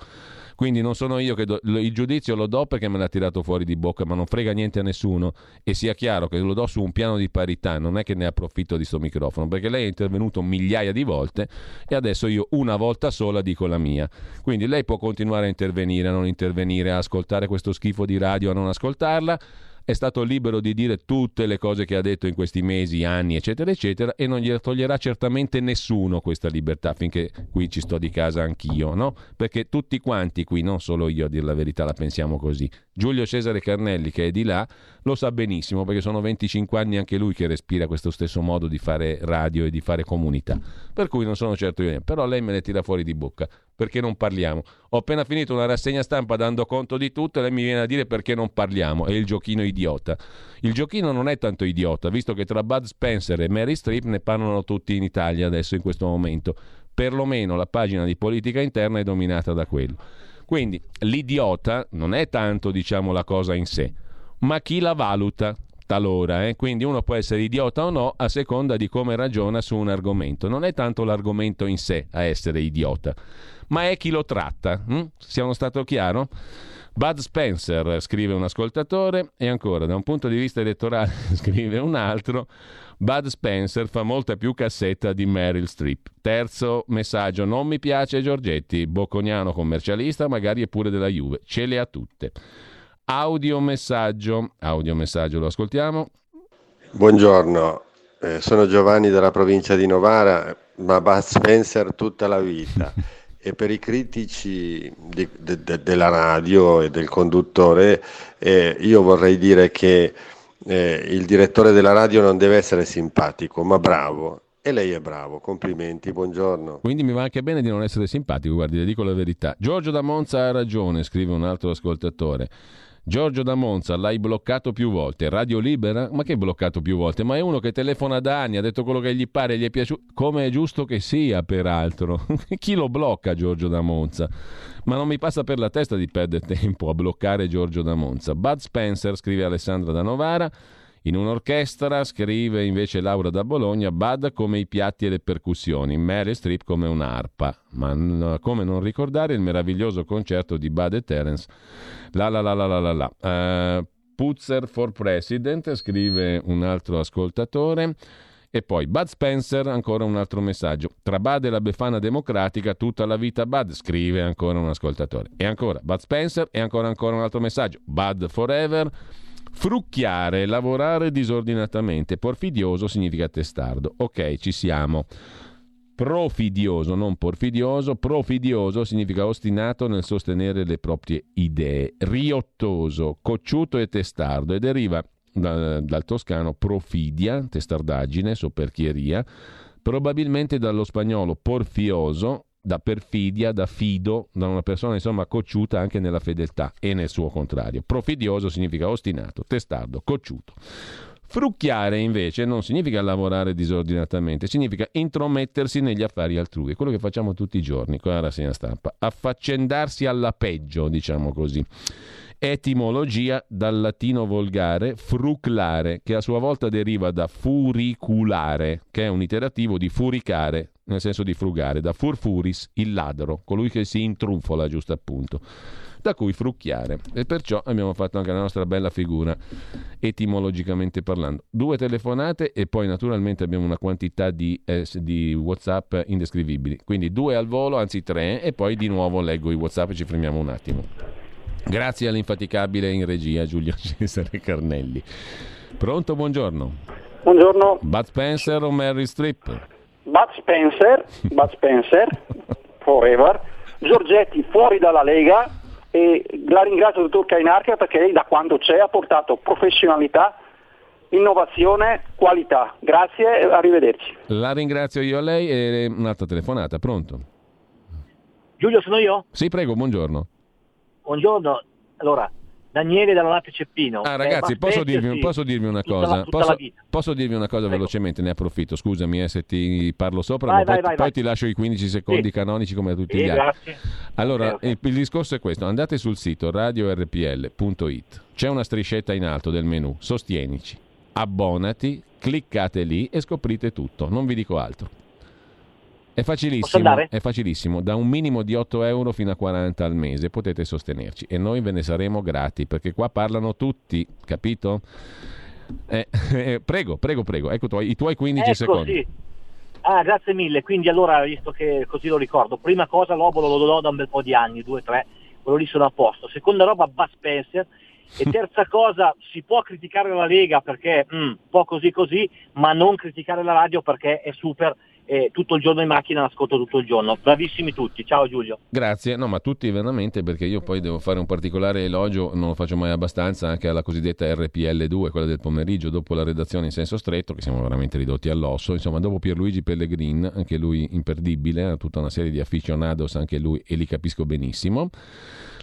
Quindi non sono io che do, il giudizio lo do perché me l'ha tirato fuori di bocca, ma non frega niente a nessuno. E sia chiaro che lo do su un piano di parità, non è che ne approfitto di sto microfono, perché lei è intervenuto migliaia di volte e adesso io una volta sola dico la mia. Quindi lei può continuare a intervenire, a non intervenire, a ascoltare questo schifo di radio, a non ascoltarla è stato libero di dire tutte le cose che ha detto in questi mesi, anni, eccetera, eccetera, e non gliela toglierà certamente nessuno questa libertà, finché qui ci sto di casa anch'io, no? Perché tutti quanti qui, non solo io a dire la verità, la pensiamo così. Giulio Cesare Carnelli, che è di là, lo sa benissimo, perché sono 25 anni anche lui che respira questo stesso modo di fare radio e di fare comunità. Per cui non sono certo io, però lei me le tira fuori di bocca perché non parliamo. Ho appena finito una rassegna stampa dando conto di tutto e lei mi viene a dire perché non parliamo. È il giochino idiota. Il giochino non è tanto idiota, visto che tra Bud Spencer e Mary Streep ne parlano tutti in Italia adesso in questo momento. Perlomeno la pagina di politica interna è dominata da quello. Quindi l'idiota non è tanto, diciamo, la cosa in sé, ma chi la valuta talora, eh? quindi uno può essere idiota o no a seconda di come ragiona su un argomento. Non è tanto l'argomento in sé a essere idiota, ma è chi lo tratta. Hm? Siamo stato chiaro? Bud Spencer, scrive un ascoltatore, e ancora, da un punto di vista elettorale, (laughs) scrive un altro, Bud Spencer fa molta più cassetta di Meryl Streep. Terzo messaggio, non mi piace Giorgetti, bocconiano commercialista, magari è pure della Juve, ce le ha tutte. Audiomessaggio, audiomessaggio lo ascoltiamo. Buongiorno, eh, sono Giovanni della provincia di Novara, ma Bud Spencer tutta la vita. e per i critici di, de, de, della radio e del conduttore eh, io vorrei dire che eh, il direttore della radio non deve essere simpatico ma bravo e lei è bravo, complimenti, buongiorno. Quindi mi va anche bene di non essere simpatico, guardi, le dico la verità. Giorgio da Monza ha ragione, scrive un altro ascoltatore. Giorgio da Monza, l'hai bloccato più volte. Radio Libera? Ma che bloccato più volte? Ma è uno che telefona da anni, ha detto quello che gli pare, gli è piaciuto. Come è giusto che sia, peraltro. (laughs) Chi lo blocca Giorgio da Monza? Ma non mi passa per la testa di perdere tempo a bloccare Giorgio da Monza. Bud Spencer, scrive Alessandra da Novara. In un'orchestra, scrive invece Laura da Bologna, Bud come i piatti e le percussioni, Mary Streep come un'arpa. Ma come non ricordare il meraviglioso concerto di Bud e Terence? La la la la la la la. Uh, Putzer for President, scrive un altro ascoltatore. E poi Bud Spencer, ancora un altro messaggio. Tra Bud e la Befana Democratica, tutta la vita Bud, scrive ancora un ascoltatore. E ancora Bud Spencer, e ancora ancora un altro messaggio. Bud Forever. Frucchiare, lavorare disordinatamente. Porfidioso significa testardo. Ok, ci siamo. Profidioso, non porfidioso. Profidioso significa ostinato nel sostenere le proprie idee. Riottoso, cocciuto e testardo e deriva da, dal toscano profidia, testardaggine, soperchieria, probabilmente dallo spagnolo porfioso, da perfidia, da fido, da una persona insomma cocciuta anche nella fedeltà e nel suo contrario. Profidioso significa ostinato, testardo, cocciuto. Frucchiare invece non significa lavorare disordinatamente, significa intromettersi negli affari altrui, è quello che facciamo tutti i giorni con la rassegna stampa, affaccendarsi alla peggio, diciamo così. Etimologia dal latino volgare fruclare, che a sua volta deriva da furiculare, che è un iterativo di furicare, nel senso di frugare, da furfuris, il ladro, colui che si intruffola, giusto appunto, da cui frucchiare. E perciò abbiamo fatto anche la nostra bella figura, etimologicamente parlando. Due telefonate e poi naturalmente abbiamo una quantità di, eh, di WhatsApp indescrivibili. Quindi due al volo, anzi tre, e poi di nuovo leggo i WhatsApp e ci fermiamo un attimo. Grazie all'infaticabile in regia Giulio (laughs) Cesare Carnelli. Pronto, buongiorno. Buongiorno. Bud Spencer o Mary Strip? Bud Spencer, Bud Spencer, forever, Giorgetti fuori dalla Lega e la ringrazio dottor Cainarca perché lei da quando c'è ha portato professionalità, innovazione, qualità. Grazie e arrivederci. La ringrazio io a lei e un'altra telefonata, pronto? Giulio sono io? Sì, prego, buongiorno. Buongiorno, allora Daniele dalla Latte Ceppino. Ah, ragazzi, posso dirvi, posso dirvi, una cosa? Tutta posso, posso, dirvi una cosa Prego. velocemente? Ne approfitto. Scusami eh, se ti parlo sopra, vai, ma vai, poi, vai, poi ti lascio i 15 secondi sì. canonici come a tutti sì, gli altri. Grazie. Allora, okay, okay. Il, il, discorso è questo: andate sul sito radiorpl.it, c'è una striscetta in alto del menu, sostienici, abbonati, cliccate lì e scoprite tutto. Non vi dico altro. È facilissimo, è facilissimo, da un minimo di 8 euro fino a 40 al mese potete sostenerci e noi ve ne saremo grati perché qua parlano tutti, capito? Eh, (laughs) eh, prego, prego, prego, ecco tu, i tuoi 15 ecco, secondi. Sì. Ah, grazie mille, quindi allora, visto che così lo ricordo, prima cosa l'obolo lo do da un bel po' di anni, due, tre, quello lì sono a posto. Seconda roba, Bud Spencer. E (laughs) terza cosa, si può criticare la Lega perché mm, un po' così così, ma non criticare la radio perché è super e tutto il giorno in macchina l'ascolto tutto il giorno. Bravissimi tutti, ciao Giulio. Grazie, no ma tutti veramente perché io poi devo fare un particolare elogio, non lo faccio mai abbastanza, anche alla cosiddetta RPL2, quella del pomeriggio, dopo la redazione in senso stretto, che siamo veramente ridotti all'osso, insomma dopo Pierluigi Pellegrin, anche lui imperdibile, ha tutta una serie di aficionados, anche lui e li capisco benissimo.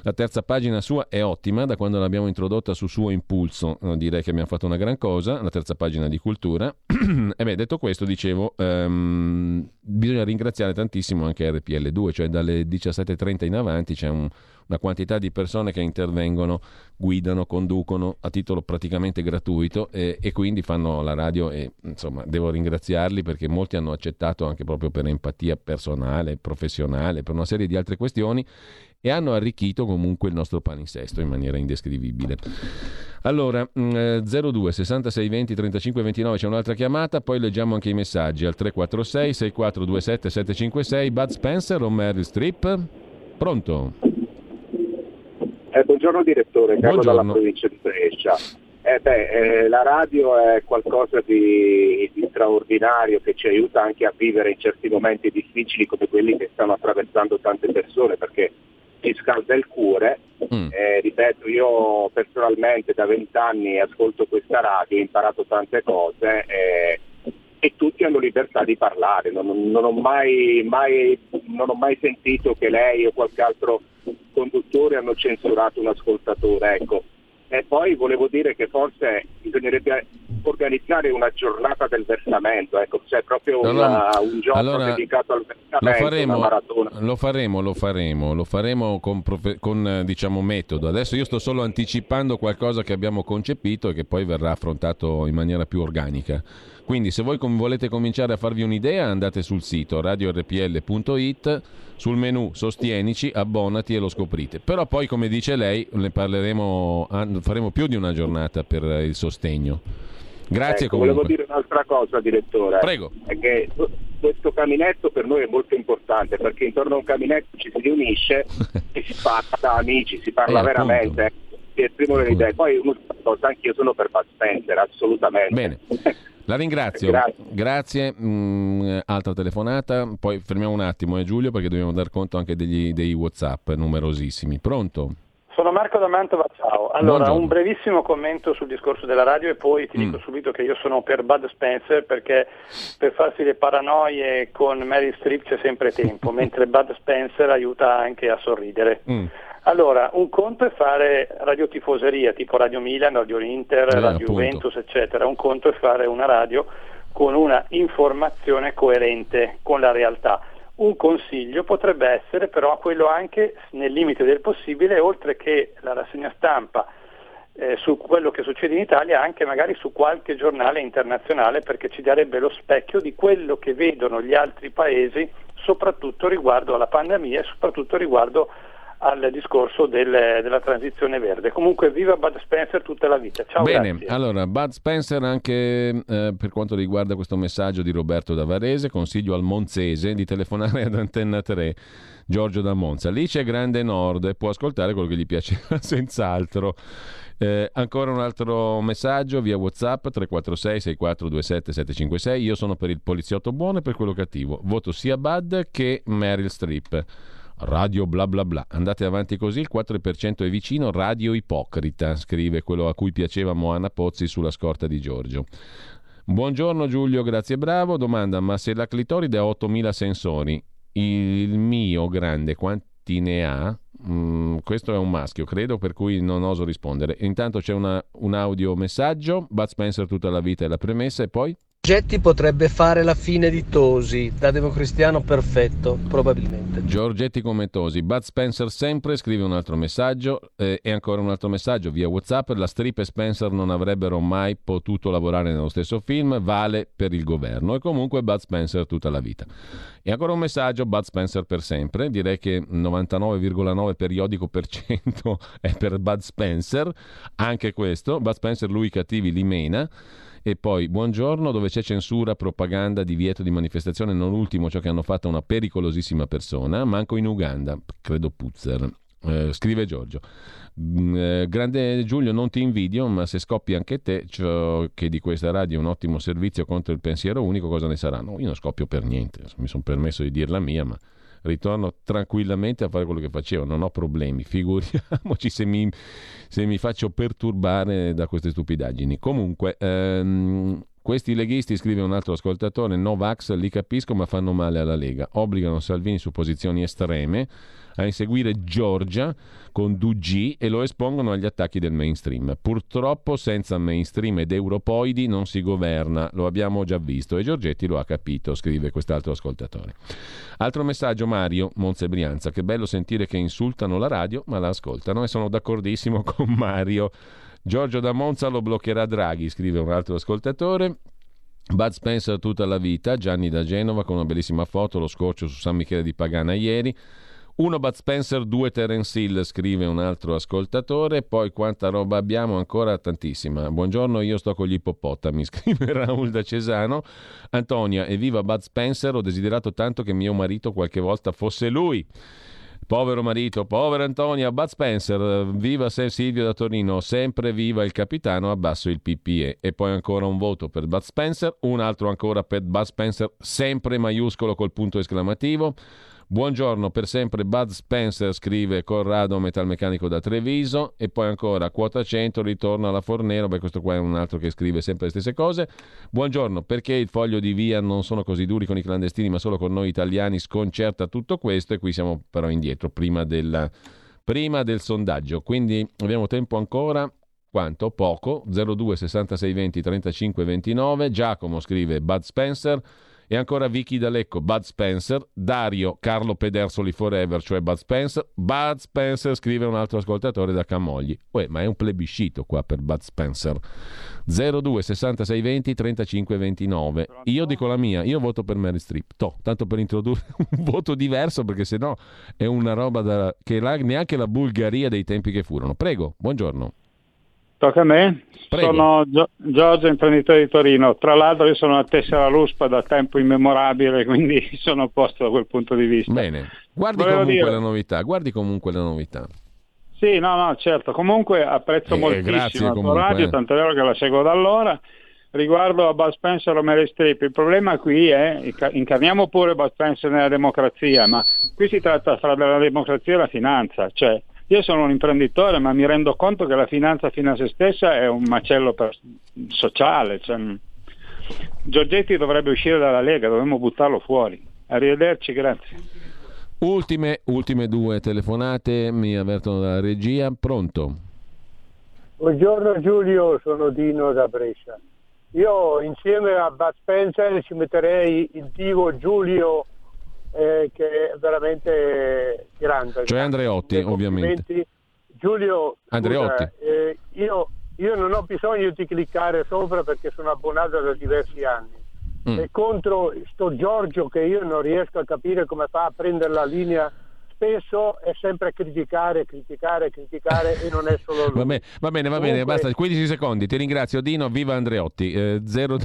La terza pagina sua è ottima, da quando l'abbiamo introdotta su suo impulso, direi che abbiamo fatto una gran cosa, la terza pagina di cultura. (clears throat) e beh, detto questo, dicevo, um, bisogna ringraziare tantissimo anche RPL2, cioè dalle 17.30 in avanti c'è un, una quantità di persone che intervengono, guidano, conducono a titolo praticamente gratuito e, e quindi fanno la radio e insomma devo ringraziarli perché molti hanno accettato anche proprio per empatia personale, professionale, per una serie di altre questioni e hanno arricchito comunque il nostro palinsesto in maniera indescrivibile. Allora, 02 66 20 35 29 c'è un'altra chiamata, poi leggiamo anche i messaggi al 346 6427 756 Bud Spencer o Meryl Streep? Pronto? Eh, buongiorno direttore, Carlo buongiorno. dalla provincia di Brescia. Eh beh, eh, la radio è qualcosa di, di, straordinario che ci aiuta anche a vivere in certi momenti difficili come quelli che stanno attraversando tante persone perché ci scalda il cuore. Mm. Eh, ripeto, io personalmente da vent'anni ascolto questa radio, ho imparato tante cose eh, e tutti hanno libertà di parlare. Non, non, ho mai, mai, non ho mai sentito che lei o qualche altro conduttore hanno censurato un ascoltatore. Ecco e poi volevo dire che forse bisognerebbe organizzare una giornata del versamento, ecco, cioè proprio una, un giorno allora, dedicato al versamento, lo faremo, lo faremo, lo faremo, lo faremo con, con diciamo, metodo. Adesso io sto solo anticipando qualcosa che abbiamo concepito e che poi verrà affrontato in maniera più organica. Quindi se voi volete cominciare a farvi un'idea andate sul sito radiorpl.it, sul menu sostienici, abbonati e lo scoprite. Però poi come dice lei ne parleremo, faremo più di una giornata per il sostegno. Grazie ecco, comunque. Volevo dire un'altra cosa direttore. Prego. È che questo caminetto per noi è molto importante perché intorno a un caminetto ci si riunisce (laughs) e si parla da amici, si parla eh, veramente. Appunto. Esprimo le idee. Poi un'altra cosa, anche io sono per Bud Spencer, assolutamente. Bene. (laughs) La ringrazio. Grazie. Grazie. Mm, altra telefonata, poi fermiamo un attimo, eh, Giulio, perché dobbiamo dar conto anche degli, dei WhatsApp numerosissimi. Pronto? Sono Marco da Mantova, ciao. Allora, Buongiorno. un brevissimo commento sul discorso della radio e poi ti mm. dico subito che io sono per Bud Spencer perché per farsi le paranoie con Mary Streep c'è sempre tempo, (laughs) mentre Bud Spencer aiuta anche a sorridere. Mm. Allora, un conto è fare radiotifoseria tipo Radio Milan, Radio Inter, eh, Radio appunto. Juventus, eccetera. Un conto è fare una radio con una informazione coerente con la realtà. Un consiglio potrebbe essere però quello anche nel limite del possibile, oltre che la rassegna stampa eh, su quello che succede in Italia, anche magari su qualche giornale internazionale, perché ci darebbe lo specchio di quello che vedono gli altri paesi, soprattutto riguardo alla pandemia e soprattutto riguardo al discorso del, della transizione verde. Comunque viva Bud Spencer tutta la vita. Ciao, Bene, grazie. allora Bud Spencer anche eh, per quanto riguarda questo messaggio di Roberto da Varese, consiglio al Monzese di telefonare ad Antenna 3. Giorgio da Monza. Lì c'è Grande Nord e può ascoltare quello che gli piaceva (laughs) senz'altro. Eh, ancora un altro messaggio via WhatsApp 346 6427 756. Io sono per il poliziotto buono e per quello cattivo. Voto sia Bud che Meryl Streep. Radio bla bla bla. Andate avanti così, il 4% è vicino, radio ipocrita, scrive quello a cui piaceva Moana Pozzi sulla scorta di Giorgio. Buongiorno Giulio, grazie bravo. Domanda, ma se la clitoride ha 8000 sensori, il mio grande quanti ne ha? Mm, questo è un maschio, credo, per cui non oso rispondere. Intanto c'è una, un audio messaggio, Bud Spencer tutta la vita è la premessa e poi... Giorgetti potrebbe fare la fine di Tosi, da democristiano perfetto, probabilmente. Giorgetti come Tosi. Bud Spencer sempre scrive un altro messaggio eh, e ancora un altro messaggio via WhatsApp. La Strip e Spencer non avrebbero mai potuto lavorare nello stesso film, vale per il governo. E comunque Bud Spencer tutta la vita. E ancora un messaggio, Bud Spencer per sempre. Direi che 99,9 periodico per cento (laughs) è per Bud Spencer. Anche questo, Bud Spencer lui cattivi li mena. E poi, buongiorno, dove c'è censura, propaganda, divieto di manifestazione, non ultimo ciò che hanno fatto una pericolosissima persona, manco in Uganda, credo Puzzer. Eh, scrive Giorgio. Mm, eh, grande Giulio, non ti invidio, ma se scoppi anche te, ciò che di questa radio è un ottimo servizio contro il pensiero unico, cosa ne sarà? No, io non scoppio per niente, mi sono permesso di dire la mia, ma ritorno tranquillamente a fare quello che facevo, non ho problemi, figuriamoci se mi, se mi faccio perturbare da queste stupidaggini. Comunque, ehm, questi leghisti, scrive un altro ascoltatore, Novax li capisco ma fanno male alla Lega, obbligano Salvini su posizioni estreme a inseguire Giorgia con 2G e lo espongono agli attacchi del mainstream. Purtroppo senza mainstream ed europoidi non si governa, lo abbiamo già visto e Giorgetti lo ha capito, scrive quest'altro ascoltatore. Altro messaggio Mario Monze Brianza, che bello sentire che insultano la radio ma la ascoltano e sono d'accordissimo (laughs) con Mario. Giorgio da Monza lo bloccherà Draghi, scrive un altro ascoltatore. Bud Spencer tutta la vita, Gianni da Genova con una bellissima foto, lo scorcio su San Michele di Pagana ieri. Uno Bud Spencer, due Terence Hill, scrive un altro ascoltatore. Poi quanta roba abbiamo? Ancora tantissima. Buongiorno, io sto con gli ippopotami, (laughs) scrive Raul da Cesano. Antonia, evviva Bud Spencer, ho desiderato tanto che mio marito qualche volta fosse lui. Povero marito, povera Antonia, Bud Spencer, viva San Silvio da Torino, sempre viva il capitano, abbasso il PPE. E poi ancora un voto per Bud Spencer, un altro ancora per Bud Spencer, sempre maiuscolo col punto esclamativo. Buongiorno per sempre Bud Spencer, scrive Corrado Metalmeccanico da Treviso. E poi ancora quota 100 ritorno alla Fornero, beh questo qua è un altro che scrive sempre le stesse cose. Buongiorno, perché il foglio di via non sono così duri con i clandestini ma solo con noi italiani sconcerta tutto questo? E qui siamo però indietro prima, della, prima del sondaggio, quindi abbiamo tempo ancora? Quanto? Poco, 02 66 20 35 29, Giacomo scrive Bud Spencer, e ancora Vicky D'Alecco, Bud Spencer, Dario Carlo Pedersoli Forever, cioè Bud Spencer. Bud Spencer scrive un altro ascoltatore da Camogli. Uè, ma è un plebiscito qua per Bud Spencer. 02 66 20 35 29. Io dico la mia, io voto per Mary Streep. To, tanto per introdurre (laughs) un voto diverso perché sennò è una roba da, che la, neanche la Bulgaria dei tempi che furono. Prego, buongiorno. Tocca a me? Prego. Sono Gio- Giorgio, imprenditore di Torino. Tra l'altro io sono a Tessera Ruspa da tempo immemorabile, (laughs) quindi sono a posto da quel punto di vista. Bene, guardi Volevo comunque dire... la novità, guardi comunque la novità. Sì, no, no, certo. Comunque apprezzo eh, moltissimo la tua radio, tanto è vero che la seguo da allora. Riguardo a Bud Spencer o Mary Streep, il problema qui è, incarniamo pure Bud Spencer nella democrazia, ma qui si tratta fra la democrazia e la finanza, cioè io sono un imprenditore, ma mi rendo conto che la finanza fino a se stessa è un macello per, sociale. Cioè, Giorgetti dovrebbe uscire dalla Lega, dovremmo buttarlo fuori. Arrivederci, grazie. Ultime, ultime due telefonate, mi avvertono dalla regia. Pronto? Buongiorno Giulio, sono Dino da Brescia. Io insieme a Bud Spencer ci metterei il divo Giulio eh, che è veramente grande. Cioè Andreotti, ovviamente. Giulio, Andreotti. Scusa, eh, io, io, non ho bisogno di cliccare sopra perché sono abbonato da diversi anni. Mm. E contro sto Giorgio che io non riesco a capire come fa a prendere la linea spesso è sempre criticare, criticare, criticare e non è solo lui. Va bene, va bene, va bene basta 15 secondi. Ti ringrazio Dino, viva Andreotti. Eh, 02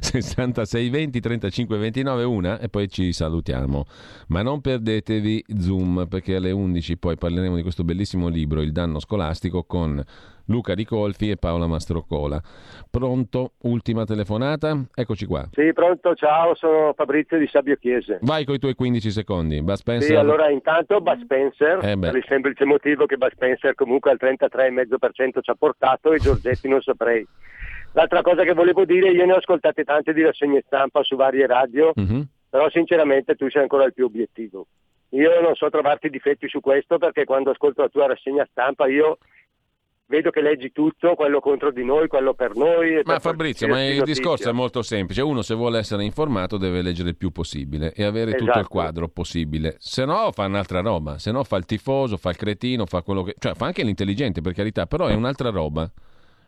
66 20 35 29 1 e poi ci salutiamo. Ma non perdetevi Zoom perché alle 11 poi parleremo di questo bellissimo libro Il danno scolastico con Luca Ricolfi e Paola Mastrocola. Pronto? Ultima telefonata? Eccoci qua. Sì, pronto, ciao, sono Fabrizio di Sabio Chiese. Vai con i tuoi 15 secondi. Bud Spencer. Sì, allora intanto Bud Spencer, eh per il semplice motivo che Bud Spencer comunque al 33,5% ci ha portato e Giorgetti non saprei. L'altra cosa che volevo dire, io ne ho ascoltate tante di rassegne stampa su varie radio, mm-hmm. però sinceramente tu sei ancora il più obiettivo. Io non so trovarti difetti su questo perché quando ascolto la tua rassegna stampa io vedo che leggi tutto, quello contro di noi, quello per noi. Ma per Fabrizio, ma il notizia. discorso è molto semplice. Uno se vuole essere informato deve leggere il più possibile e avere esatto. tutto il quadro possibile. Se no fa un'altra roba, se no fa il tifoso, fa il cretino, fa quello che... cioè fa anche l'intelligente per carità, però è un'altra roba.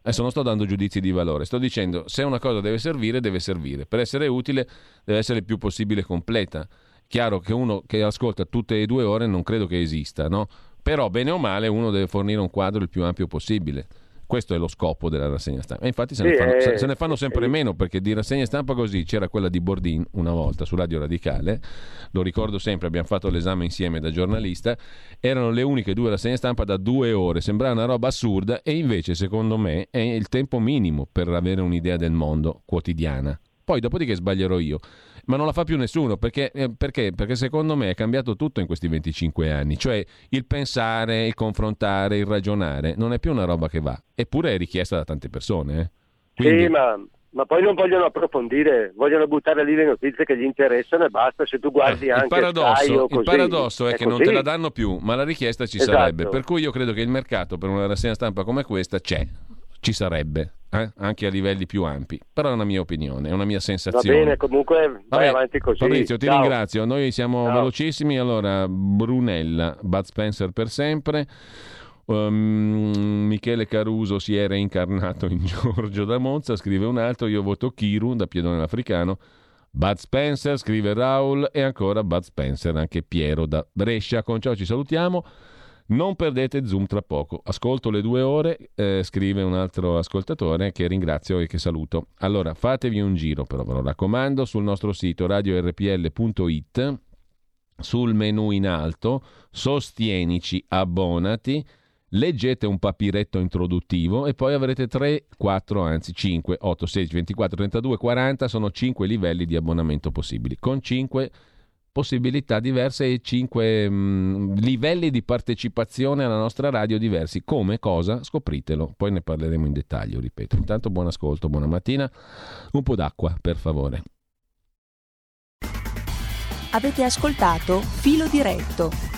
Adesso non sto dando giudizi di valore, sto dicendo se una cosa deve servire, deve servire. Per essere utile deve essere il più possibile completa. Chiaro che uno che ascolta tutte e due ore non credo che esista, no? Però, bene o male, uno deve fornire un quadro il più ampio possibile. Questo è lo scopo della rassegna stampa. E infatti se, ne, fanno, se, se ne, fanno, sempre meno perché di rassegna stampa così c'era quella di Bordin una volta su Radio Radicale, lo ricordo sempre, abbiamo fatto l'esame insieme da giornalista, erano le uniche due rassegne stampa da due ore, sembrava una roba assurda e invece secondo me è il tempo minimo per avere un'idea del mondo quotidiana. Poi dopodiché sbaglierò io ma non la fa più nessuno perché, eh, perché? perché secondo me è cambiato tutto in questi 25 anni, cioè il pensare, il confrontare, il ragionare non è più una roba che va, eppure è richiesta da tante persone. Eh. Quindi... Sì, ma, ma, poi non vogliono approfondire, vogliono buttare lì le notizie che gli interessano e basta, se tu guardi eh, anche il paradosso, così, il paradosso è, è che così. non te la danno più, ma la richiesta ci esatto. sarebbe, per cui io credo che il mercato per una rassegna stampa come questa c'è, ci sarebbe eh? anche a livelli più ampi. Però è una mia opinione, è una mia sensazione. Va bene, comunque vai Vabbè, avanti così. Fabrizio, ti Ciao. ringrazio. Noi siamo Ciao. velocissimi. Allora, Brunella, Bud Spencer per sempre. Um, Michele Caruso si era incarnato in (laughs) Giorgio da Monza, scrive un altro, io voto Kiru da Piedone Africano. Bud Spencer, scrive Raul, e ancora Bud Spencer, anche Piero da Brescia. Con ciò ci salutiamo. Non perdete Zoom tra poco. Ascolto le due ore, eh, scrive un altro ascoltatore che ringrazio e che saluto. Allora, fatevi un giro però, ve lo raccomando, sul nostro sito radiorpl.it sul menu in alto, sostienici, abbonati, leggete un papiretto introduttivo e poi avrete 3, 4, anzi 5, 8, 16, 24, 32, 40, sono 5 livelli di abbonamento possibili, con 5 possibilità diverse e 5 mh, mm, livelli di partecipazione alla nostra radio diversi. Come? Cosa? Scopritelo, poi ne parleremo in dettaglio, ripeto. Intanto buon ascolto, buona mattina, un po' d'acqua per favore. Avete ascoltato Filo Diretto